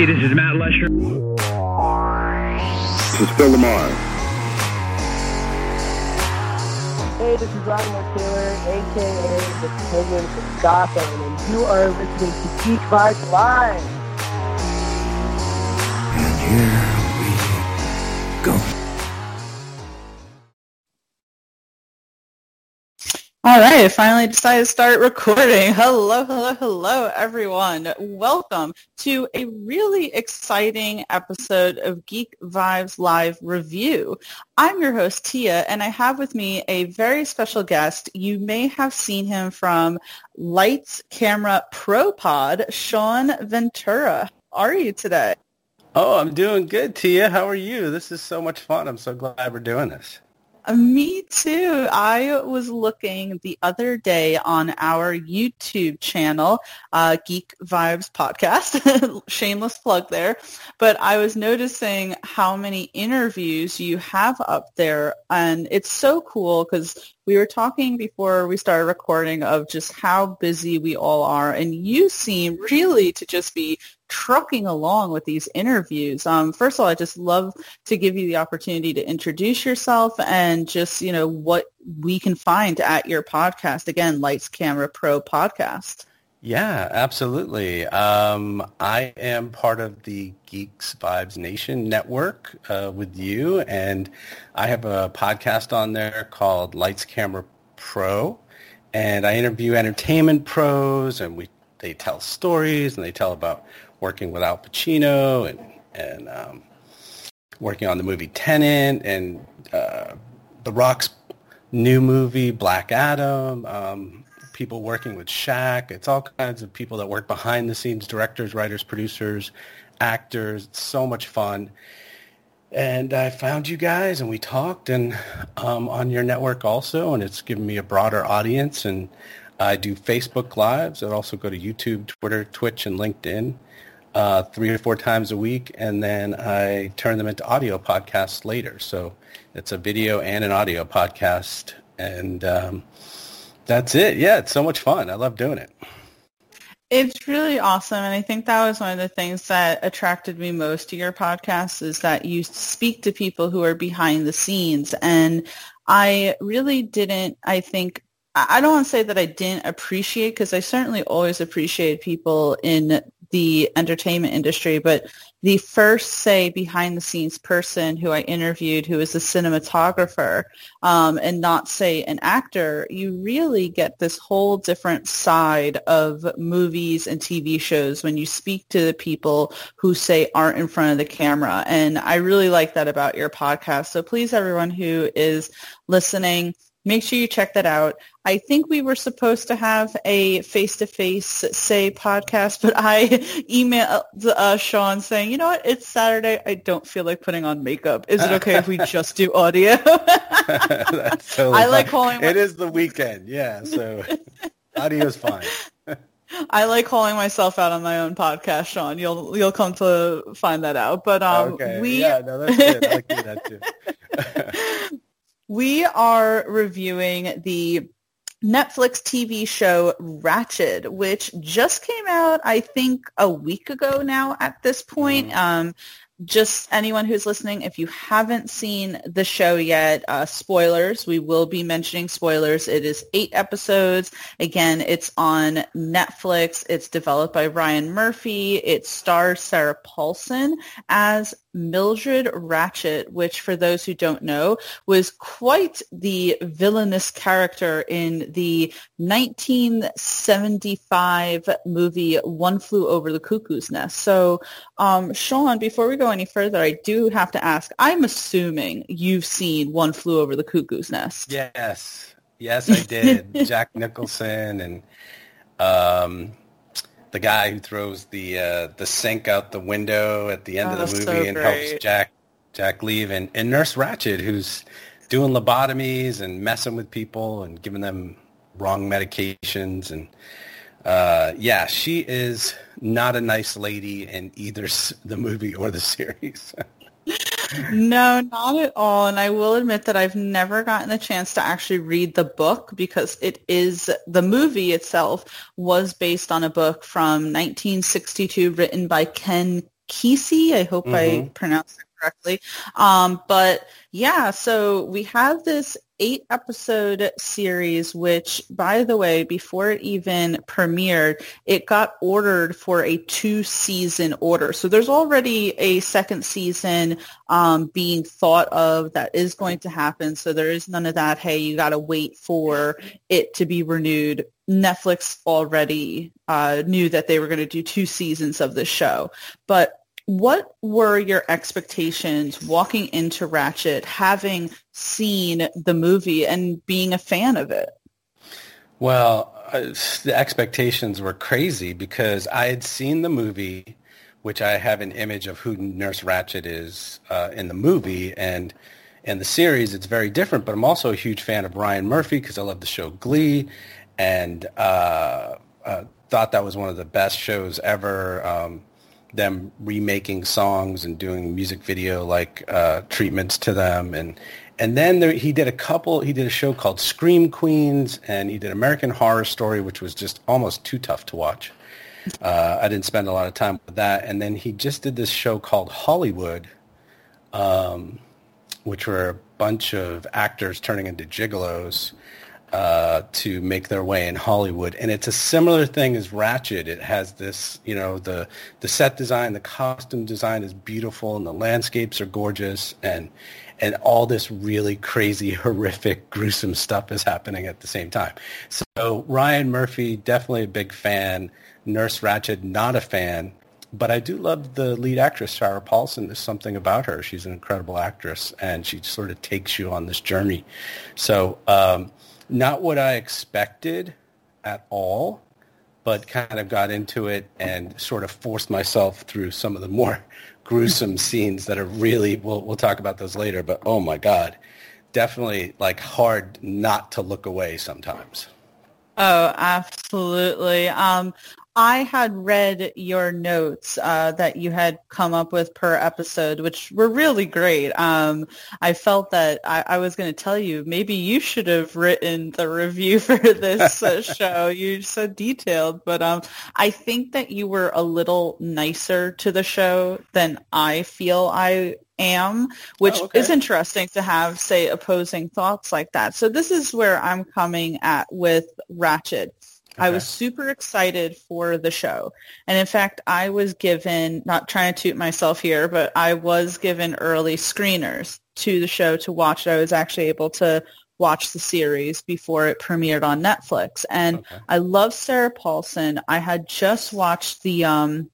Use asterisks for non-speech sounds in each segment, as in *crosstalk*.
Hey, this is Matt Lesher. This is Phil LaMarr. Hey, this is Rodney Taylor, aka the Penguin from Gotham, and you are listening to Geek Vibes Live. All right, I finally decided to start recording. *laughs* Hello, hello, hello, everyone. Welcome to a really exciting episode of Geek Vibes Live Review. I'm your host, Tia, and I have with me a very special guest. You may have seen him from Lights Camera Pro Pod, Sean Ventura. How are you today? Oh, I'm doing good, Tia. How are you? This is so much fun. I'm so glad we're doing this. Uh, Me too. I was looking the other day on our YouTube channel, uh, Geek Vibes Podcast. *laughs* Shameless plug there. But I was noticing how many interviews you have up there. And it's so cool because we were talking before we started recording of just how busy we all are. And you seem really to just be trucking along with these interviews. Um, first of all, I just love to give you the opportunity to introduce yourself and just, you know, what we can find at your podcast. Again, Lights Camera Pro podcast. Yeah, absolutely. Um, I am part of the Geeks Vibes Nation network uh, with you, and I have a podcast on there called Lights Camera Pro, and I interview entertainment pros, and we they tell stories, and they tell about working with Al Pacino and and um, working on the movie Tenet and uh, The Rock's new movie Black Adam. Um, people working with Shaq. It's all kinds of people that work behind the scenes, directors, writers, producers, actors. It's so much fun. And I found you guys, and we talked, and um, on your network also, and it's given me a broader audience. And I do Facebook Lives. I also go to YouTube, Twitter, Twitch, and LinkedIn uh, three or four times a week, and then I turn them into audio podcasts later. So it's a video and an audio podcast, and um, that's it. Yeah, it's so much fun. I love doing it. It's really awesome. And I think that was one of the things that attracted me most to your podcast is that you speak to people who are behind the scenes. And I really didn't, I think, I don't want to say that I didn't appreciate because I certainly always appreciated people in the entertainment industry, but the first, say, behind the scenes person who I interviewed who is a cinematographer um, and not, say, an actor, you really get this whole different side of movies and TV shows when you speak to the people who, say, aren't in front of the camera. And I really like that about your podcast. So please, everyone who is listening, Make sure you check that out. I think we were supposed to have a face-to-face say podcast, but I *laughs* emailed uh, Sean saying, you know what, it's Saturday. I don't feel like putting on makeup. Is it okay if we *laughs* just do audio? *laughs* That's totally I like calling It is the weekend, yeah. So audio is fine. I like calling myself out on my own podcast, Sean. You'll you'll come to find that out. But um, okay. we Yeah, no, that's good. I like that too. We are reviewing the Netflix TV show Ratched, which just came out, I think, a week ago now at this point. Um, just anyone who's listening, if you haven't seen the show yet, uh, spoilers, we will be mentioning spoilers. It is eight episodes. Again, it's on Netflix. It's developed by Ryan Murphy. It stars Sarah Paulson as Mildred Ratched, which for those who don't know, was quite the villainous character in the 1975 movie One Flew Over the Cuckoo's Nest. So, um, Sean, before we go any further, I do have to ask, I'm assuming you've seen One Flew Over the Cuckoo's Nest. Yes, yes, I did. *laughs* Jack Nicholson and um, the guy who throws the uh, the sink out the window at the end Oh, of the so movie and great. helps Jack Jack leave, and, and Nurse Ratched who's doing lobotomies and messing with people and giving them wrong medications, and uh, yeah, she is not a nice lady in either the movie or the *laughs* series. No, not at all. And I will admit that I've never gotten the chance to actually read the book because it is the movie itself was based on a book from 1962 written by Ken Kesey. I hope I Mhm. pronounced it correctly. Um, but yeah, so we have this eight episode series, which by the way, before it even premiered, it got ordered for a two season order. So there's already a second season um, being thought of that is going to happen. So there is none of that. Hey, you got to wait for it to be renewed. Netflix already uh, knew that they were going to do two seasons of the show. But what were your expectations walking into Ratched, having seen the movie and being a fan of it? Well, uh, the expectations were crazy because I had seen the movie, which I have an image of who Nurse Ratched is uh, in the movie, and in the series, it's very different. But I'm also a huge fan of Ryan Murphy because I love the show Glee, and uh, uh, thought that was one of the best shows ever. Um, them remaking songs and doing music video like uh, treatments to them. And and then there, he did a couple he did a show called Scream Queens and he did American Horror Story which was just almost too tough to watch. Uh, I didn't spend a lot of time with that. And then he just did this show called Hollywood um, which were a bunch of actors turning into gigolos uh, to make their way in Hollywood. And it's a similar thing as Ratched. It has this, you know, the, the set design, the costume design is beautiful and the landscapes are gorgeous and, and all this really crazy, *laughs* horrific, gruesome stuff is happening at the same time. So Ryan Murphy, definitely a big fan. Nurse Ratched, not a fan. But I do love the lead actress, Sarah Paulson. There's something about her. She's an incredible actress, and she sort of takes you on this journey. So um, not what I expected at all, but kind of got into it and sort of forced myself through some of the more *laughs* gruesome scenes that are really, we'll, we'll talk about those later, but oh my God, definitely like hard not to look away sometimes. Oh, absolutely. Um, I had read your notes uh, that you had come up with per episode, which were really great. Um, I felt that I, I was going to tell you maybe you should have written the review *laughs* for this uh, show. You're so detailed, but um, I think that you were a little nicer to the show than I feel I am, which Oh, okay. is interesting to have, say, opposing thoughts like that. So this is where I'm coming at with Ratched. I was super excited for the show. And in fact, I was given, not trying to toot myself here, but I was given early screeners to the show to watch. I was actually able to watch the series before it premiered on Netflix. And Okay. I love Sarah Paulson. I had just watched the um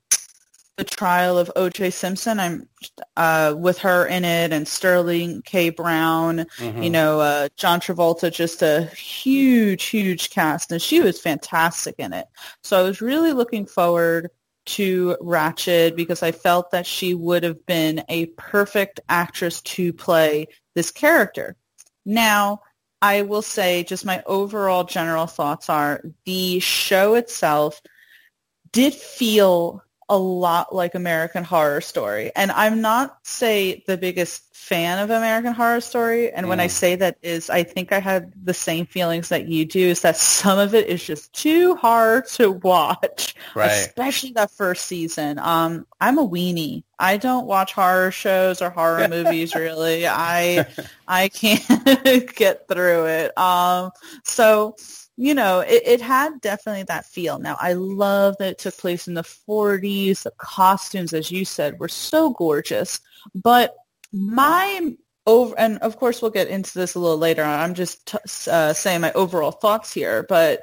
the trial of O.J. Simpson. I'm uh, with her in it, and Sterling K. Brown. Mhm. You know, uh, John Travolta, just a huge, huge cast, and she was fantastic in it. So I was really looking forward to Ratched because I felt that she would have been a perfect actress to play this character. Now, I will say just my overall general thoughts are the show itself did feel a lot like American Horror Story. And I'm not, say, the biggest fan of American Horror Story. And when I Mm. say that is, I think I had the same feelings that you do, is that some of it is just too hard to watch, Right. especially that first season. Um, I'm a weenie. I don't watch horror shows or horror *laughs* movies really. I I can't *laughs* get through it. Um, so you know, it, it had definitely that feel. Now, I love that it took place in the 40s. The costumes, as you said, were so gorgeous. But my over, and of course we'll get into this a little later on. I'm just t- uh, saying my overall thoughts here, but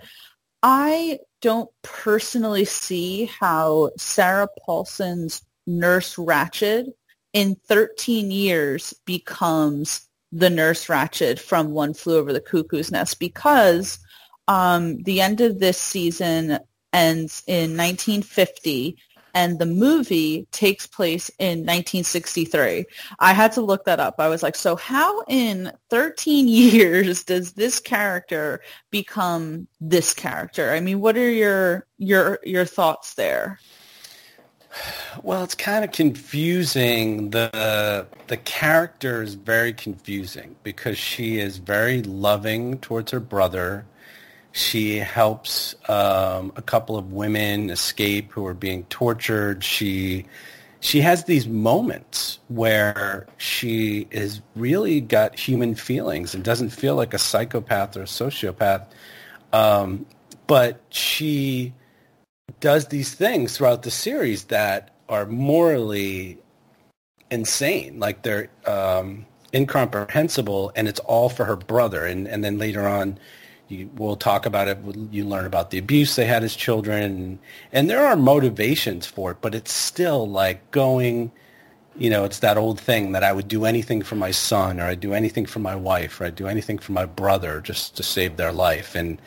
I don't personally see how Sarah Paulson's Nurse Ratched in 13 years becomes the Nurse Ratched from One Flew Over the Cuckoo's Nest because um, the end of this season, ends in 1950 and the movie takes place in 1963. I had to look that up. I was like, so how in 13 *laughs* years does this character become this character? I mean, what are your your your thoughts there? Well, it's kind of confusing. The the character is very confusing because she is very loving towards her brother. She helps um, a couple of women escape who are being tortured. She she has these moments where she is really got human feelings and doesn't feel like a psychopath or a sociopath. Um, but she does these things throughout the series that are morally insane. Like they're um, incomprehensible, and it's all for her brother. And and then later on, you, we'll talk about it. You learn about the abuse they had as children, and, and there are motivations for it, but it's still like going. You know, it's that old thing that I would do anything for my son, or I'd do anything for my wife, or I'd do anything for my brother just to save their life. And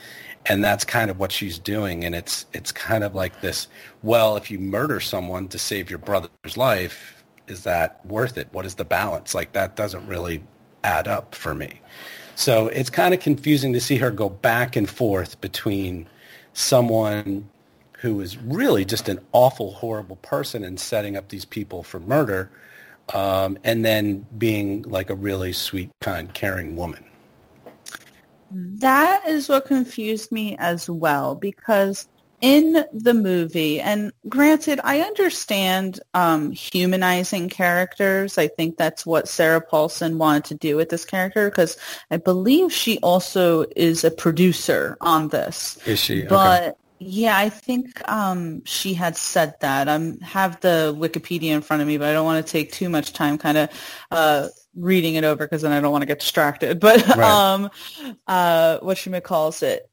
and that's kind of what she's doing and it's it's kind of like this well if you murder someone to save your brother's life is that worth it what is the balance like that doesn't really add up for me so it's kind of confusing to see her go back and forth between someone who is really just an awful horrible person and setting up these people for murder um, and then being like a really sweet kind caring woman. That is what confused me as well because in the movie, and granted, I understand um, humanizing characters. I think that's what Sarah Paulson wanted to do with this character because I believe she also is a producer on this. Is she? But okay. yeah, I think um, she had said that. I have the Wikipedia in front of me, but I don't want to take too much time kind of uh, reading it over because then I don't want to get distracted. *laughs* But right. um, uh, what she calls it,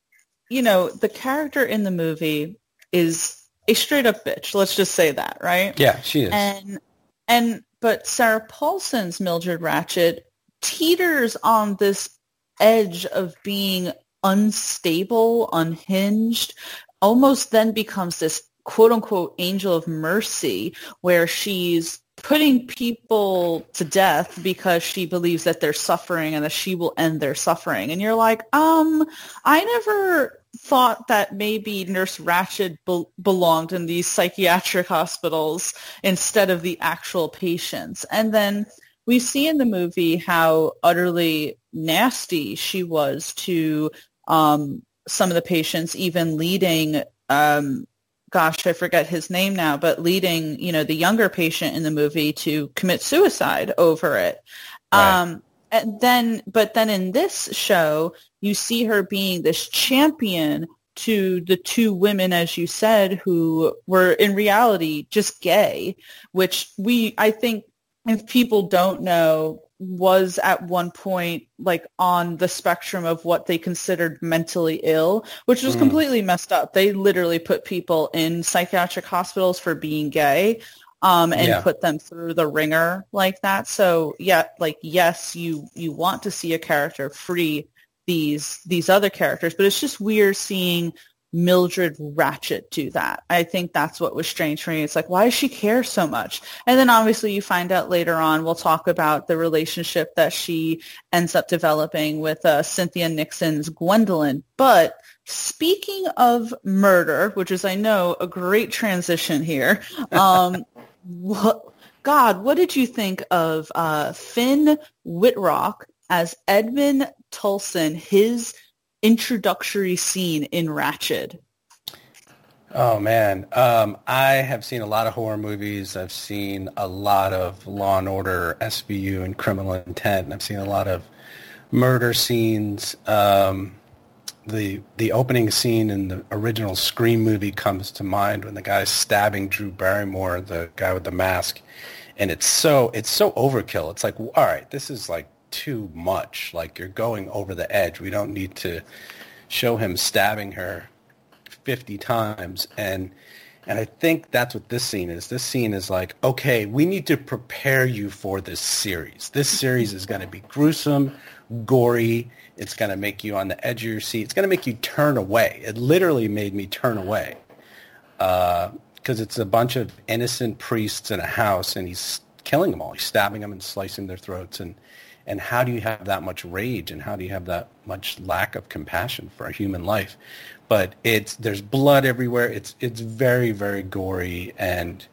you know, the character in the movie is a straight up bitch. Let's just say that, right? Yeah, she is. And and but Sarah Paulson's Mildred Ratched teeters on this edge of being unstable, unhinged, almost then becomes this quote unquote angel of mercy where she's putting people to death because she believes that they're suffering and that she will end their suffering. And you're like, um, I never thought that maybe Nurse Ratched be- belonged in these psychiatric hospitals instead of the actual patients. And then we see in the movie how utterly nasty she was to um, some of the patients, even leading um, gosh, I forget his name now, but leading, you know, the younger patient in the movie to commit suicide over it. Right. Um, and then, but then in this show, you see her being this champion to the two women, as you said, who were in reality just gay, which we, I think, if people don't know, was at one point like on the spectrum of what they considered mentally ill, which was mm. completely messed up. They literally put people in psychiatric hospitals for being gay. Um, and yeah. put them through the ringer like that. So yeah, like yes, you you want to see a character free these these other characters, but it's just weird seeing Mildred Ratched do that. I think that's what was strange for me. It's like, why does she care so much? And then obviously you find out later on, we'll talk about the relationship that she ends up developing with uh, Cynthia Nixon's Gwendolyn. But speaking of murder, which is, I know, a great transition here, *laughs* um, what, God, what did you think of uh, Finn Wittrock as Edmund Tolleson, his introductory scene in Ratched? Oh man, um, I have seen a lot of horror movies. I've seen a lot of Law and Order, SVU, and Criminal Intent. And I've seen a lot of murder scenes. Um, the the opening scene in the original Scream movie comes to mind when the guy's stabbing Drew Barrymore, the guy with the mask, and it's so it's so overkill. It's like, all right, this is like too much. Like you're going over the edge. We don't need to show him stabbing her 50 times and and I think that's what this scene is. This scene is like, okay, we need to prepare you for this series. This series is going to be gruesome, gory. It's going to make you on the edge of your seat. It's going to make you turn away. It literally made me turn away. Uh, because it's a bunch of innocent priests in a house, and he's killing them all. He's stabbing them and slicing their throats, and and how do you have that much rage, and how do you have that much lack of compassion for a human life? But it's there's blood everywhere. It's it's very very gory and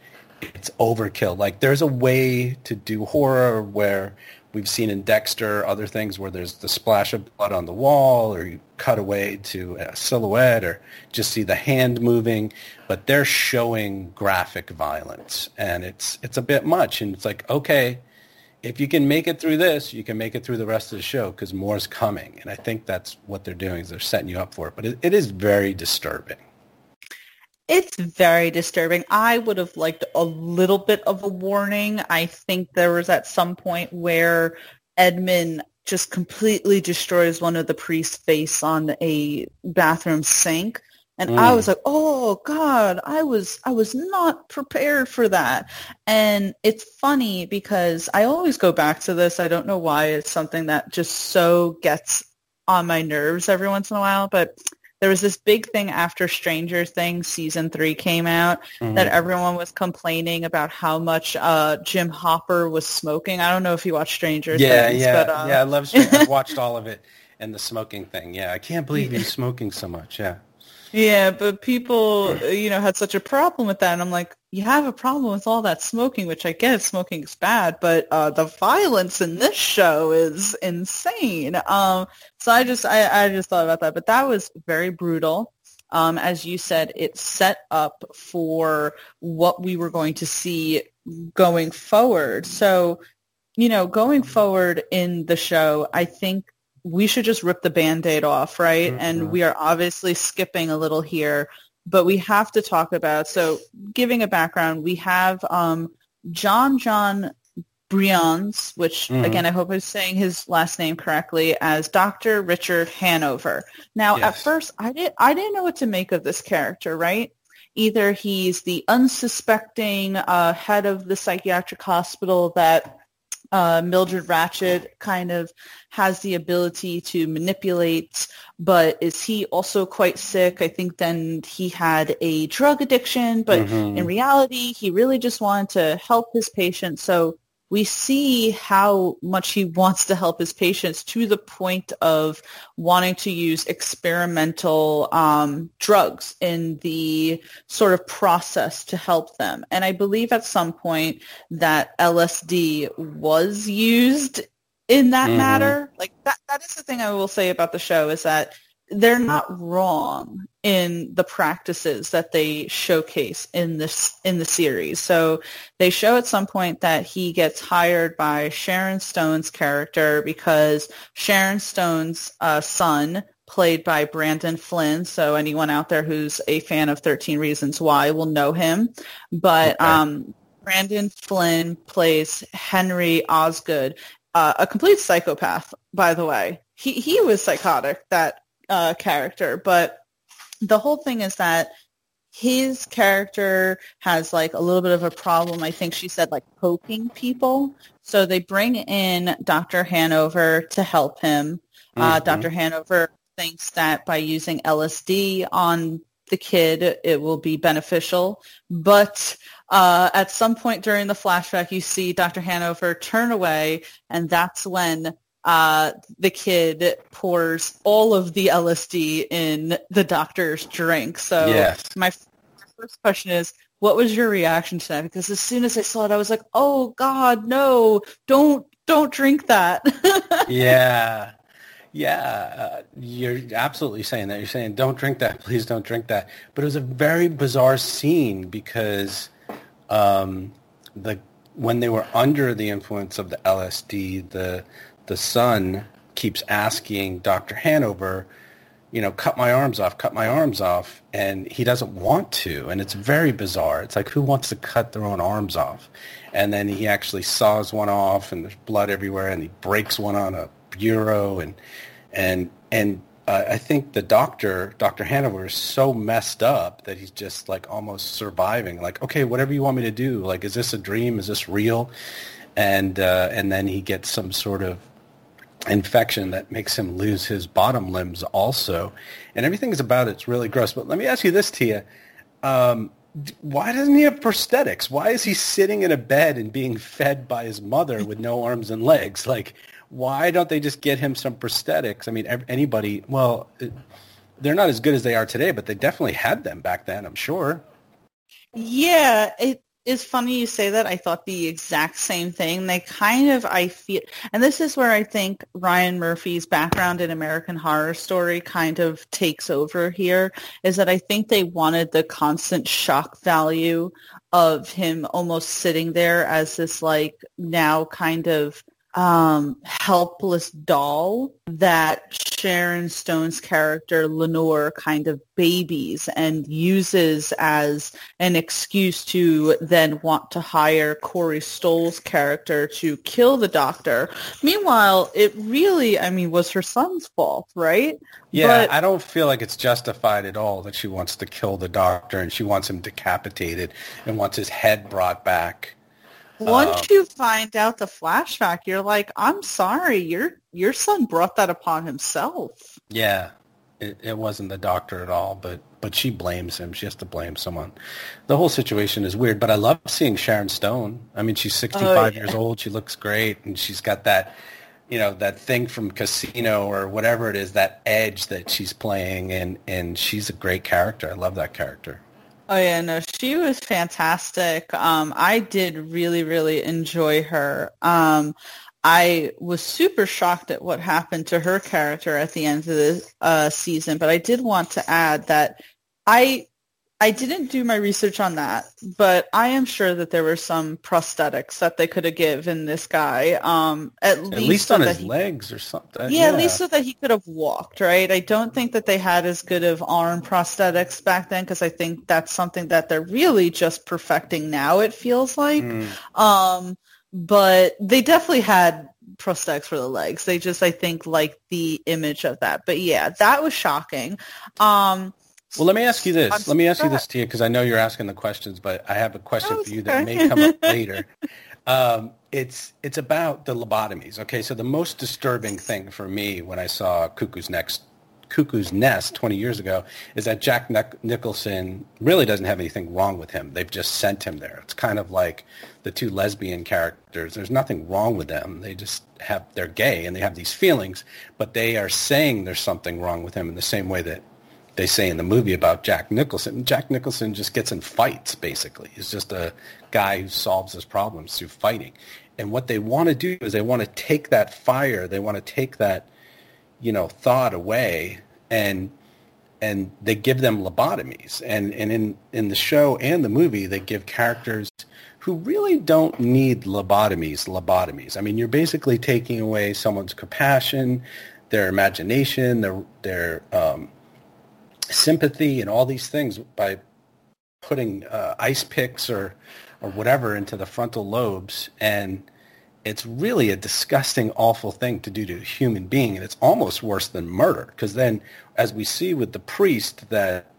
it's overkill. Like there's a way to do horror where we've seen in Dexter other things where there's the splash of blood on the wall or you cut away to a silhouette or just see the hand moving, but they're showing graphic violence and it's it's a bit much and it's like okay, if you can make it through this, you can make it through the rest of the show because more is coming. And I think that's what they're doing is they're setting you up for it. But it, it is very disturbing. It's very disturbing. I would have liked a little bit of a warning. I think there was at some point where Edmund just completely destroys one of the priest's face on a bathroom sink. And mm. I was like, "Oh God, I was I was not prepared for that." And it's funny because I always go back to this. I don't know why it's something that just so gets on my nerves every once in a while, but there was this big thing after Stranger Things season three came out mm-hmm. that everyone was complaining about how much uh, Jim Hopper was smoking. I don't know if you watched Stranger yeah, Things. Yeah, but, uh... yeah, I love Stranger. I've *laughs* watched all of it and the smoking thing. Yeah, I can't believe he's smoking so much. Yeah. Yeah, but people, you know, had such a problem with that, and I'm like, you have a problem with all that smoking, which I get smoking is bad, but uh, the violence in this show is insane. Um, so I just, I, I just thought about that, but that was very brutal. Um, as you said, it set up for what we were going to see going forward. So, you know, going forward in the show, I think we should just rip the band-aid off, right? Mm-hmm. And we are obviously skipping a little here, but we have to talk about, so giving a background, we have um, Jon Jon Briones, which mm-hmm. again, I hope I'm saying his last name correctly, as Dr. Richard Hanover. Now, yes. at first, I didn't, I didn't know what to make of this character, right? Either he's the unsuspecting uh, head of the psychiatric hospital that uh, Mildred Ratchet kind of has the ability to manipulate, but is he also quite sick? I think then he had a drug addiction, but mm-hmm. in reality, he really just wanted to help his patients. So we see how much he wants to help his patients to the point of wanting to use experimental um, drugs in the sort of process to help them. And I believe at some point that LSD was used in that mm-hmm. matter. Like that, that is the thing I will say about the show is that they're not wrong in the practices that they showcase in this in the series. So they show at some point that he gets hired by Sharon Stone's character because Sharon Stone's uh, son played by Brandon Flynn. So anyone out there who's a fan of 13 Reasons Why will know him. But okay. um, Brandon Flynn plays Henry Osgood, uh, a complete psychopath, by the way. He, he was psychotic, that uh, character, but the whole thing is that his character has like a little bit of a problem. I think she said like poking people. So they bring in Dr. Hanover to help him. Uh, mm-hmm. Uh, Dr. Hanover thinks that by using LSD on the kid, it will be beneficial. But uh, at some point during the flashback, you see Dr. Hanover turn away, and that's when uh, the kid pours all of the LSD in the doctor's drink. So yes. my first question is, what was your reaction to that? Because as soon as I saw it, I was like, oh God, no, don't, don't drink that. *laughs* yeah. Yeah, uh, you're absolutely saying that. You're saying, don't drink that. *laughs* Please don't drink that. But it was a very bizarre scene because um, the when they were under the influence of the LSD, the the son keeps asking Dr. Hanover, you know, cut my arms off, cut my arms off, and he doesn't want to, and it's very bizarre. It's like who wants to cut their own arms off? And then he actually saws one off, and there's blood everywhere, and he breaks one on a bureau, and and and uh, I think the doctor, Dr. Hanover, is so messed up that he's just like almost surviving. Like, okay, whatever you want me to do. Like, is this a dream? Is this real? And uh, and then he gets some sort of infection that makes him lose his bottom limbs also. And everything is about it's really gross. But let me ask you this, Tia. Um, why doesn't he have prosthetics? Why is he sitting in a bed and being fed by his mother with no arms and legs? Like, why don't they just get him some prosthetics? I mean, anybody, well, they're not as good as they are today, but they definitely had them back then, I'm sure. Yeah, it is funny you say that. I thought the exact same thing. They kind of, I feel, and this is where I think Ryan Murphy's background in American Horror Story kind of takes over here, is that I think they wanted the constant shock value of him almost sitting there as this like now kind of um, helpless doll that Sharon Stone's character Lenore kind of babies and uses as an excuse to then want to hire Corey Stoll's character to kill the doctor. Meanwhile, it really, I mean, was her son's fault, right? Yeah, but, I don't feel like it's justified at all that she wants to kill the doctor and she wants him decapitated and wants his head brought back. Once um, you find out the flashback, you're like, I'm sorry, your your son brought that upon himself. Yeah, it, it wasn't the doctor at all, but but she blames him. She has to blame someone. The whole situation is weird, but I love seeing Sharon Stone. I mean, she's 65 oh, yeah. years old. She looks great, and she's got that, you know, that thing from Casino or whatever it is, that edge that she's playing, and and she's a great character. I love that character. Oh yeah, no, she was fantastic. Um, I did really, really enjoy her. Um, I was super shocked at what happened to her character at the end of the uh, season, but I did want to add that I I didn't do my research on that, but I am sure that there were some prosthetics that they could have given this guy. Um, at, at least, least so on his he, legs or something. Yeah, yeah, at least so that he could have walked. Right. I don't think that they had as good of arm prosthetics back then because I think that's something that they're really just perfecting now. It feels like. Mm. Um, but they definitely had prosthetics for the legs. They just, I think, like the image of that. But yeah, that was shocking. Um, well, let me ask you this. let me ask you this, Tia, because I know you're asking the questions, but I have a question oh, for you that may come up *laughs* later. Um, it's it's about the lobotomies. Okay, so the most disturbing thing for me when I saw Cuckoo's Next, Cuckoo's Nest 20 years ago is that Jack Nicholson really doesn't have anything wrong with him. They've just sent him there. It's kind of like the two lesbian characters. There's nothing wrong with them. They just have they're gay and they have these feelings, but they are saying there's something wrong with him in the same way that they say in the movie about Jack Nicholson. Jack Nicholson just gets in fights, basically. He's just a guy who solves his problems through fighting. And what they want to do is they want to take that fire, they want to take that, you know, thought away and and they give them lobotomies. And and in, in the show and the movie they give characters who really don't need lobotomies, lobotomies. I mean, you're basically taking away someone's compassion, their imagination, their their um, sympathy and all these things by putting uh, ice picks or or whatever into the frontal lobes. And it's really a disgusting awful thing to do to a human being. And it's almost worse than murder. Because then as we see with the priest that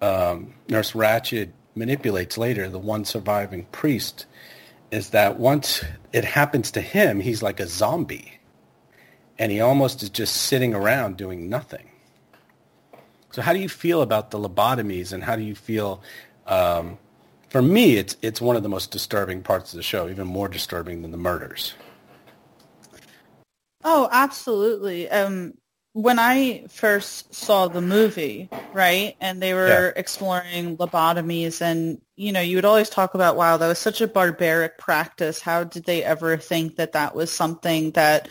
um, nurse ratched manipulates later the one surviving priest is that once it happens to him he's like a zombie. And he almost is just sitting around doing nothing so how do you feel about the lobotomies, and how do you feel? Um, for me, it's it's one of the most disturbing parts of the show, even more disturbing than the murders. Oh, absolutely. Um, when I first saw the movie, right, and they were yeah. exploring lobotomies, and you know, you would always talk about, wow, that was such a barbaric practice. How did they ever think that that was something that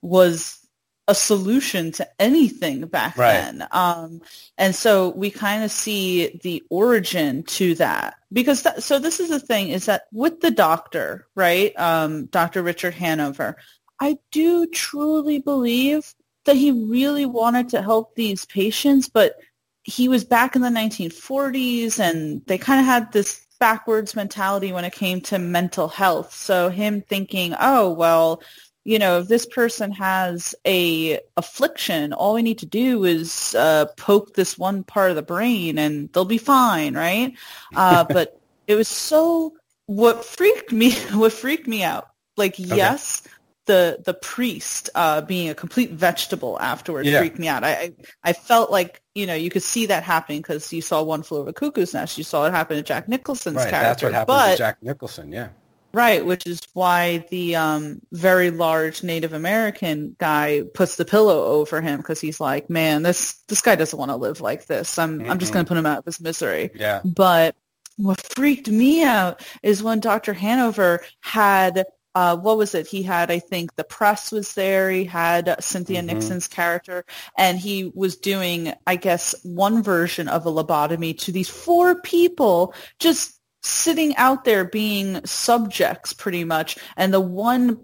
was a solution to anything back right. then. Um, and so we kind of see the origin to that because that, so this is the thing is that with the doctor, right? Um, Dr. Richard Hanover, I do truly believe that he really wanted to help these patients, but he was back in the 1940s and they kind of had this backwards mentality when it came to mental health. So him thinking, oh, well, you know, if this person has a affliction, all we need to do is uh, poke this one part of the brain and they'll be fine, right? *laughs* Uh, but it was so what freaked me *laughs* what freaked me out. Like, okay. yes, the the priest uh, being a complete vegetable afterwards Yeah. freaked me out. I, I I felt like you know you could see that happening because you saw One Flew Over the Cuckoo's Nest. You saw it happen to Jack Nicholson's Right, character. that's what happened but, to Jack Nicholson. Yeah, Right, which is why the um, very large Native American guy puts the pillow over him because he's like, man, this this guy doesn't want to live like this. I'm I'm just going to put him out of his misery. yeah. But what freaked me out is when Dr. Hanover had, uh, what was it? He had, I think, the press was there. He had Cynthia Mhm. Nixon's character, and he was doing, I guess, one version of a lobotomy to these four people just sitting out there being subjects pretty much. And the one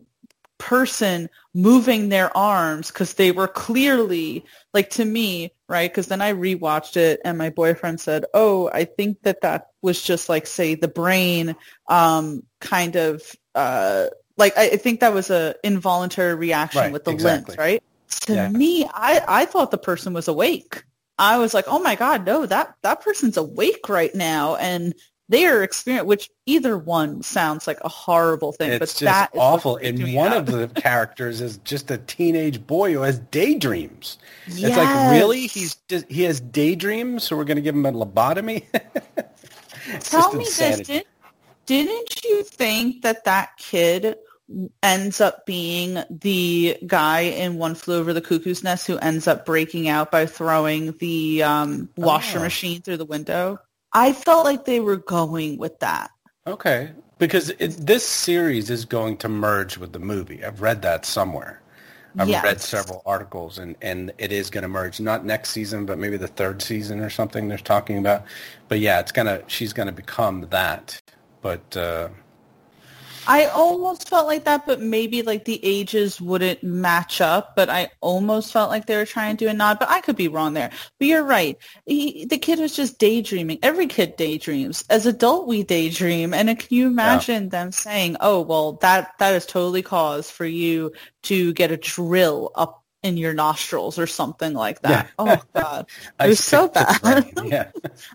person moving their arms because they were clearly like to me right because then i rewatched it and my boyfriend said oh i think that that was just like say the brain um kind of uh like i, I think that was a involuntary reaction Right, with the exactly. limbs right to Yeah. me i i thought the person was awake i was like oh my god no that that person's awake right now and they are experiencing which either one sounds like a horrible thing but just that is awful. And one of the *laughs* characters is just a teenage boy who has daydreams. It's like really he's just, he has daydreams, so we're going to give him a lobotomy. *laughs* Tell me insanity. this: did, didn't you think that that kid ends up being the guy in One Flew Over the Cuckoo's Nest who ends up breaking out by throwing the um, washer Oh. machine through the window? I felt like they were going with that. Okay, because it, this series is going to merge with the movie. I've read that somewhere. I've read several articles, and, and it is going to merge. Not next season, but maybe the third season or something. They're talking about. But yeah, it's gonna. She's gonna become that. But uh, I almost felt like that, but maybe like the ages wouldn't match up. But I almost felt like they were trying to do a nod, but I could be wrong there. But you're right. He, the kid was just daydreaming. Every kid daydreams. As adult, we daydream. And can you imagine them saying, "Oh, well, that that is totally cause for you to get a drill up in your nostrils or something like that." Yeah. Oh God, *laughs* I was so stick to the bad. *laughs* Yeah.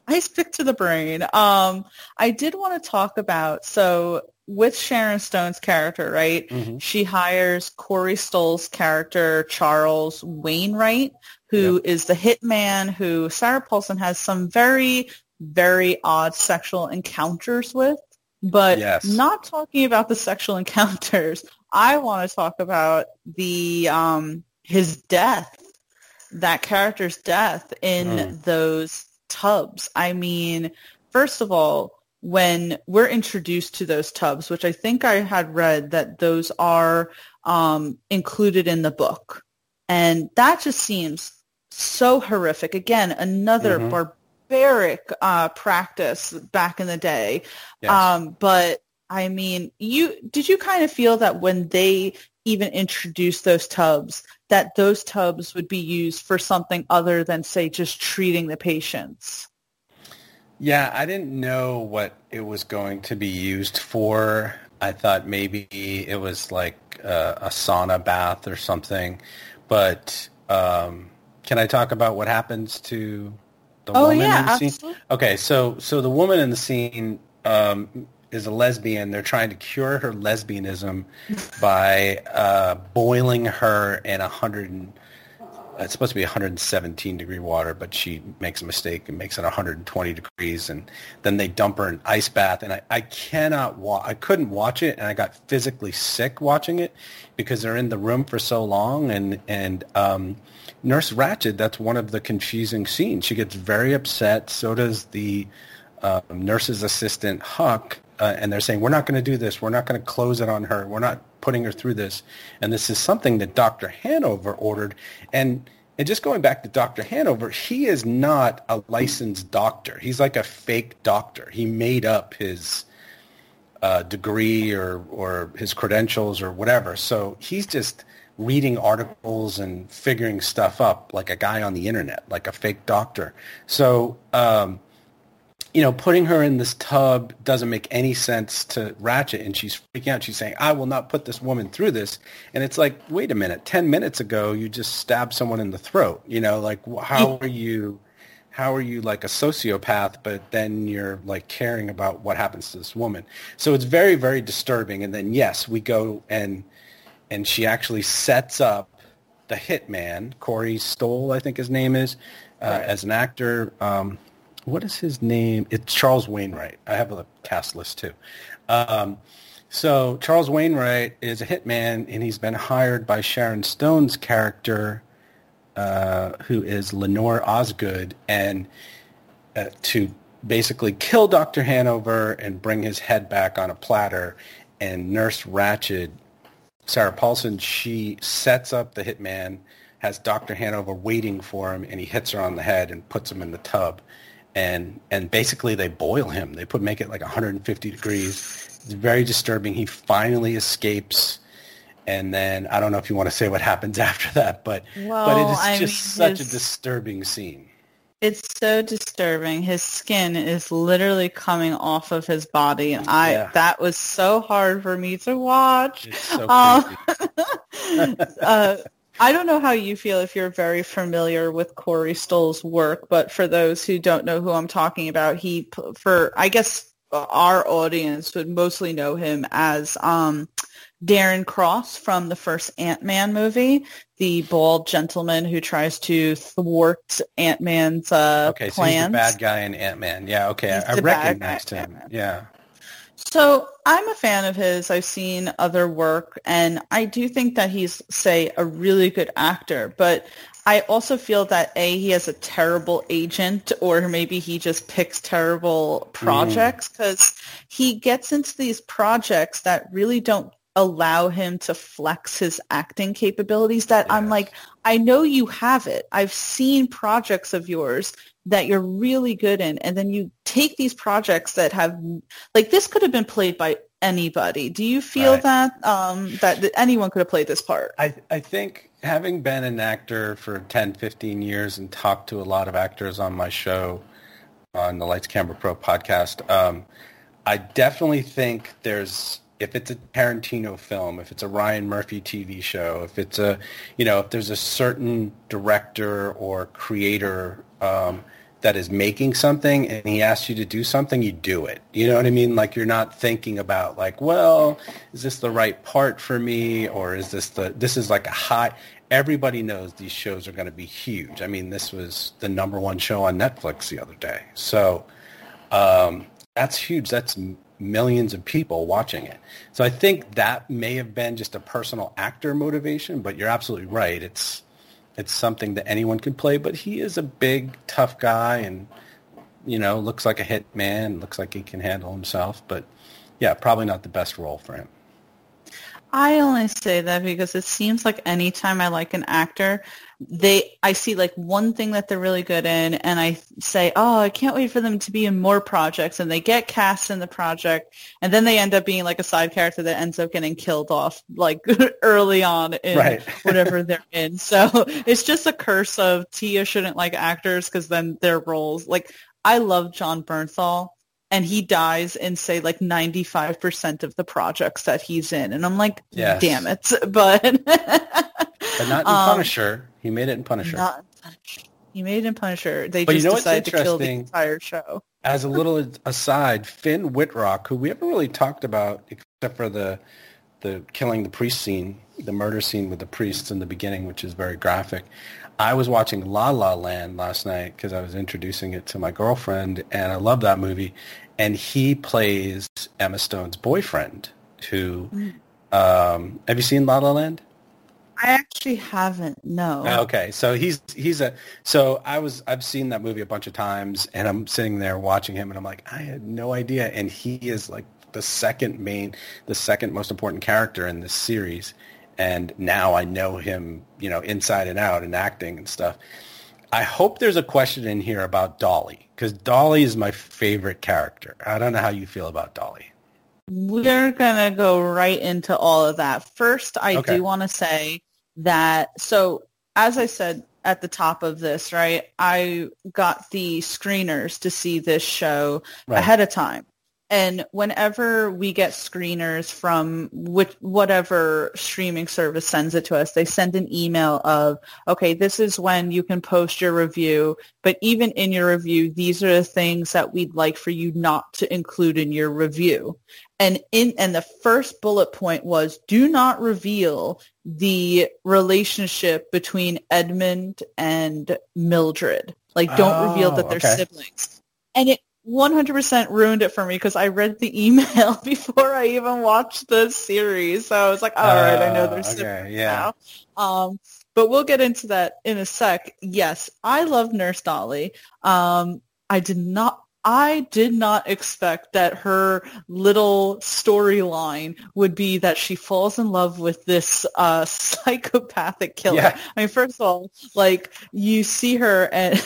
I stick to the brain. Um, I did want to talk about so with Sharon Stone's character, right? Mhm. She hires Corey Stoll's character Charles Wainwright, who is the hitman who Sarah Paulson has some very, very odd sexual encounters with. But Yes. not talking about the sexual *laughs* encounters, I want to talk about the um, his death, that character's death in Mm. those tubs. I mean, first of all, when we're introduced to those tubs, which I think I had read that those are um, included in the book, and that just seems so horrific. Again, another Mhm. barbaric uh, practice back in the day. Yes. Um, but I mean, you did you kind of feel that when they even introduced those tubs, that those tubs would be used for something other than, say, just treating the patients? Yeah, I didn't know what it was going to be used for. I thought maybe it was like uh, a sauna bath or something. But um, can I talk about what happens to the Oh woman yeah, in the scene? absolutely. Okay, so so the woman in the scene um, is a lesbian. They're trying to cure her lesbianism by uh, boiling her in a hundred. and- It's supposed to be 117 degree water, but she makes a mistake and makes it 120 degrees, and then they dump her in ice bath. And I, I cannot wa- I couldn't watch it, and I got physically sick watching it because they're in the room for so long. And and um, Nurse Ratched, that's one of the confusing scenes. She gets very upset. So does the um, nurse's assistant Huck, uh, and they're saying, "We're not going to do this. We're not going to close it on her. We're not putting her through this." And this is something that Dr. Hanover ordered. And and just going back to Dr. Hanover, he is not a licensed doctor. He's like a fake doctor. He made up his uh, degree or or his credentials or whatever. So he's just reading articles and figuring stuff up like a guy on the internet, like a fake doctor. So um, you know, putting her in this tub doesn't make any sense to Ratched, and she's freaking out. She's saying, "I will not put this woman through this." And it's like, wait a minute, ten minutes ago you just stabbed someone in the throat. You know, like how are you? How are you like a sociopath, but then you're like caring about what happens to this woman? So it's very, very disturbing. And then yes, we go and and she actually sets up the hitman, Corey Stoll, I think his name is, uh, right. as an actor. Um, what is his name? It's Charles Wainwright. I have a cast list too. Um, so Charles Wainwright is a hitman, and he's been hired by Sharon Stone's character, uh, who is Lenore Osgood, and uh, to basically kill Dr. Hanover and bring his head back on a platter. And Nurse Ratched, Sarah Paulson, she sets up the hitman, has Dr. Hanover waiting for him, and he hits her on the head and puts him in the tub. And and basically they boil him. They put make it like 150 degrees. It's very disturbing. He finally escapes and then I don't know if you want to say what happens *laughs* after that, but well, but it is I just mean, such his, a disturbing scene. It's so disturbing. His skin is literally coming off of his body, and I yeah. that was so hard for me to watch. So um, *laughs* uh, I don't know how you feel if you're very familiar with Corey Stoll's work, but for those who don't know who I'm talking about, he for I guess our audience would mostly know him as um, Darren Cross from the first Ant-Man movie, the bald gentleman who tries to thwart Ant-Man's uh, okay, so he's the bad guy in Ant-Man. Yeah, okay, he's I, I recognized him. Yeah. So I'm a fan of his. I've seen other work, and I do think that he's, say, a really good actor. But I also feel that a he has a terrible agent, or maybe he just picks terrible projects because mm. he gets into these projects that really don't allow him to flex his acting capabilities that yes. I'm like, I know you have it. I've seen projects of yours that you're really good in. And then you take these projects that have, like this could have been played by anybody. Do you feel right. that, um, that anyone could have played this part? I, I think having been an actor for 10, 15 years and talked to a lot of actors on my show, on the Lights Camera Pro podcast, um, I definitely think there's if it's a Tarantino film, if it's a Ryan Murphy TV show, if it's a, you know, if there's a certain director or creator um, that is making something and he asks you to do something, you do it. You know what I mean? Like you're not thinking about like, well, is this the right part for me or is this the, this is like a high, everybody knows these shows are going to be huge. I mean, this was the number one show on Netflix the other day. So um, that's huge. That's millions of people watching it. So I think that may have been just a personal actor motivation, but you're absolutely right. It's it's something that anyone can play, but he is a big, tough guy and you know, looks like a hit man, looks like he can handle himself, but yeah, probably not the best role for him. I only say that because it seems like anytime I like an actor, they I see like one thing that they're really good in and I say, "Oh, I can't wait for them to be in more projects." And they get cast in the project and then they end up being like a side character that ends up getting killed off like *laughs* early on in right. *laughs* whatever they're in. So, it's just a curse of Tia shouldn't like actors cuz then their roles like I love Jon Bernthal and he dies in say like 95% of the projects that he's in and i'm like yes. damn it *laughs* but but not in um, punisher he made it in punisher not in punisher he made it in punisher they but just you know decided to kill the entire show as a little aside finn wittrock who we haven't really talked about except for the the killing the priest scene the murder scene with the priests in the beginning which is very graphic I was watching La La Land last night because I was introducing it to my girlfriend, and I love that movie. And he plays Emma Stone's boyfriend. Who mm. um, have you seen La La Land? I actually haven't. No. Okay, so he's he's a so I was I've seen that movie a bunch of times, and I'm sitting there watching him, and I'm like, I had no idea, and he is like the second main, the second most important character in this series and now I know him, you know, inside and out and acting and stuff. I hope there's a question in here about Dolly because Dolly is my favorite character. I don't know how you feel about Dolly. We're going to go right into all of that. First, I okay. do want to say that, so as I said at the top of this, right, I got the screeners to see this show right. ahead of time. And whenever we get screeners from which, whatever streaming service sends it to us, they send an email of, okay, this is when you can post your review. But even in your review, these are the things that we'd like for you not to include in your review. And in and the first bullet point was do not reveal the relationship between Edmund and Mildred. Like don't reveal that Oh, they're okay. siblings. And it 100% ruined it for me because I read the *laughs* email *laughs* before I even watched the series. So I was like, all right, I know there's they're okay, yeah. now. Um, but we'll get into that in a sec. Yes, I love Nurse Dolly. Um, I did not. I did not expect that her little storyline would be that she falls in love with this uh, *laughs* psychopathic killer. Yeah. I mean, first of all, like you see her and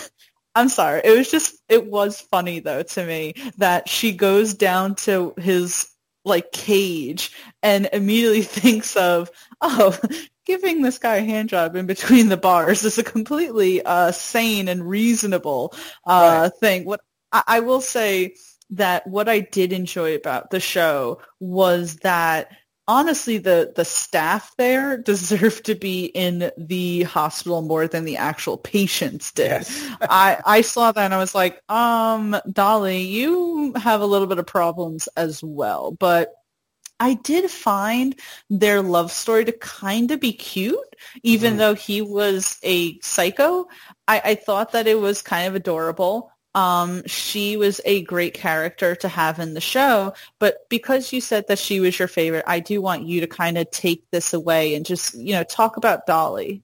I'm sorry. It was just it was funny though to me that she goes down to his like cage and immediately *laughs* thinks of oh giving this guy a hand job in between the bars is a completely uh, sane and reasonable uh, thing. What I, I will say that what I did enjoy about the show was that honestly the the staff there *laughs* deserved to be in the hospital more than the actual patients did. Yes. I I saw that and I was like, um, Dolly, you have a little bit of problems as well, but I did find their love story to kind of be cute, even Mhm. though he was a psycho. I, I thought that it was kind of adorable. Um, she was a great character to have in the show, but because you said that she was your favorite, I do want you to kind of take this away and just, you know, talk about Dolly.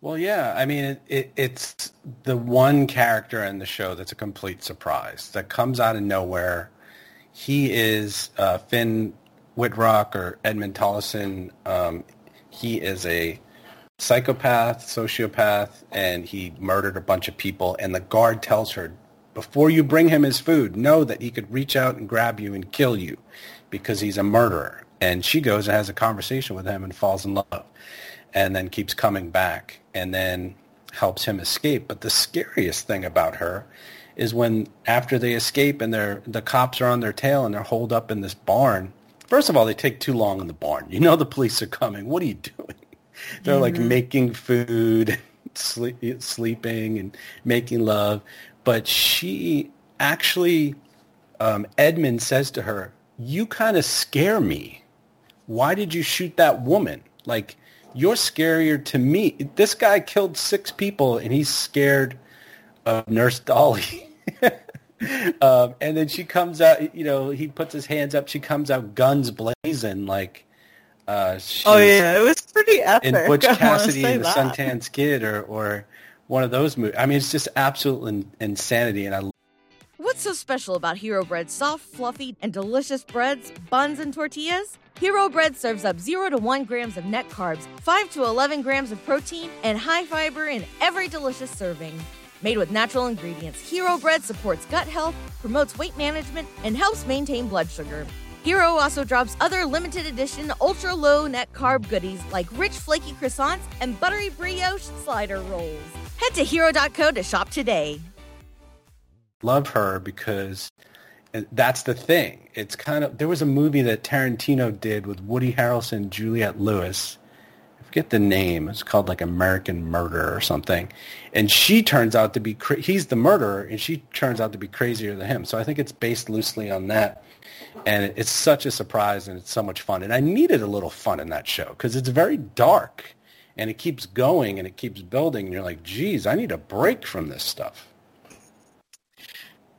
Well, yeah. I mean, it, it, it's the one character in the show that's a complete surprise that comes out of nowhere. He is uh, Finn Wittrock or Edmund Tolleson. Um, he is a psychopath, sociopath, and he murdered a bunch of people. And the guard tells her, before you bring him his food, know that he could reach out and grab you and kill you because he's a murderer. And she goes and has a conversation with him and falls in love and then keeps coming back and then helps him escape. But the scariest thing about her is when after they escape and they're the cops are on their tail and they're holed up in this barn. First of all, they take too long in the barn. You know the police are coming. What are you doing? They're like making food, sleep, sleeping, and making love. But she actually, um, Edmund says to her, "You kind of scare me. Why did you shoot that woman? Like, you're scarier to me. This guy killed six people, and he's scared of Nurse Dolly." *laughs* um, and then she comes out. You know, he puts his hands up. She comes out, guns blazing, like. Uh, she's, Oh yeah, it was pretty epic. in Butch *laughs* Cassidy say and the that. Sundance Kid or, or one of those movies. I mean, it's just absolute in- insanity, and I What's so special about Hero Bread's soft, fluffy, and delicious breads, buns, and tortillas? Hero Bread serves up 0 to 1 grams of net carbs, 5 to 11 grams of protein, and high fiber in every delicious serving. Made with natural ingredients, Hero Bread supports gut health, promotes weight management, and helps maintain blood sugar. Hero also drops other limited edition ultra low net carb goodies like rich flaky croissants and buttery brioche slider rolls. Head to hero.co to shop today. love her because that's the thing. It's kind of there was a movie that Tarantino did with Woody Harrelson, Juliette Lewis. I forget the name. It's called like American Murder or something. And she turns out to be he's the murderer, and she turns out to be crazier than him. So I think it's based loosely on that. And it's such a surprise, and it's so much fun. And I needed a little fun in that show because it's very dark, and it keeps going and it keeps building. And you're like, geez, I need a break from this stuff.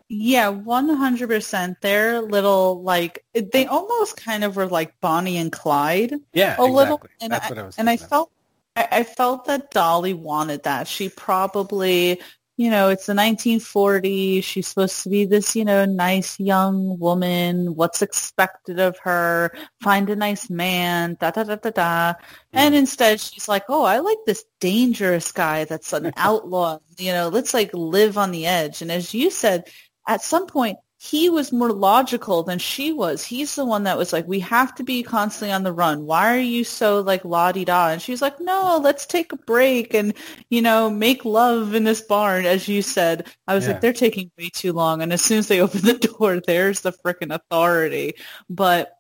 Yeah, one hundred percent. They're little like they almost kind of were like Bonnie and Clyde Yeah, a little, exactly. and That's I, what I was. and I felt I felt that Dolly wanted that. She probably, you know, it's the 1940s. She's supposed to be this, you know, nice young woman. What's expected of her? Find a nice man. Da da da da da. And instead, she's like, "Oh, I like this dangerous guy that's an *laughs* outlaw. You know, let's like live on the edge." And as you said, at some point, he was more logical than she was. He's the one that was like, we have to be constantly on the run. Why are you so like la-di-da? And she's like, no, let's take a break and, you know, make love in this barn. As you said, I was Yeah. like, they're taking way too long. And as soon as they *laughs* open the door, there's the freaking authority. But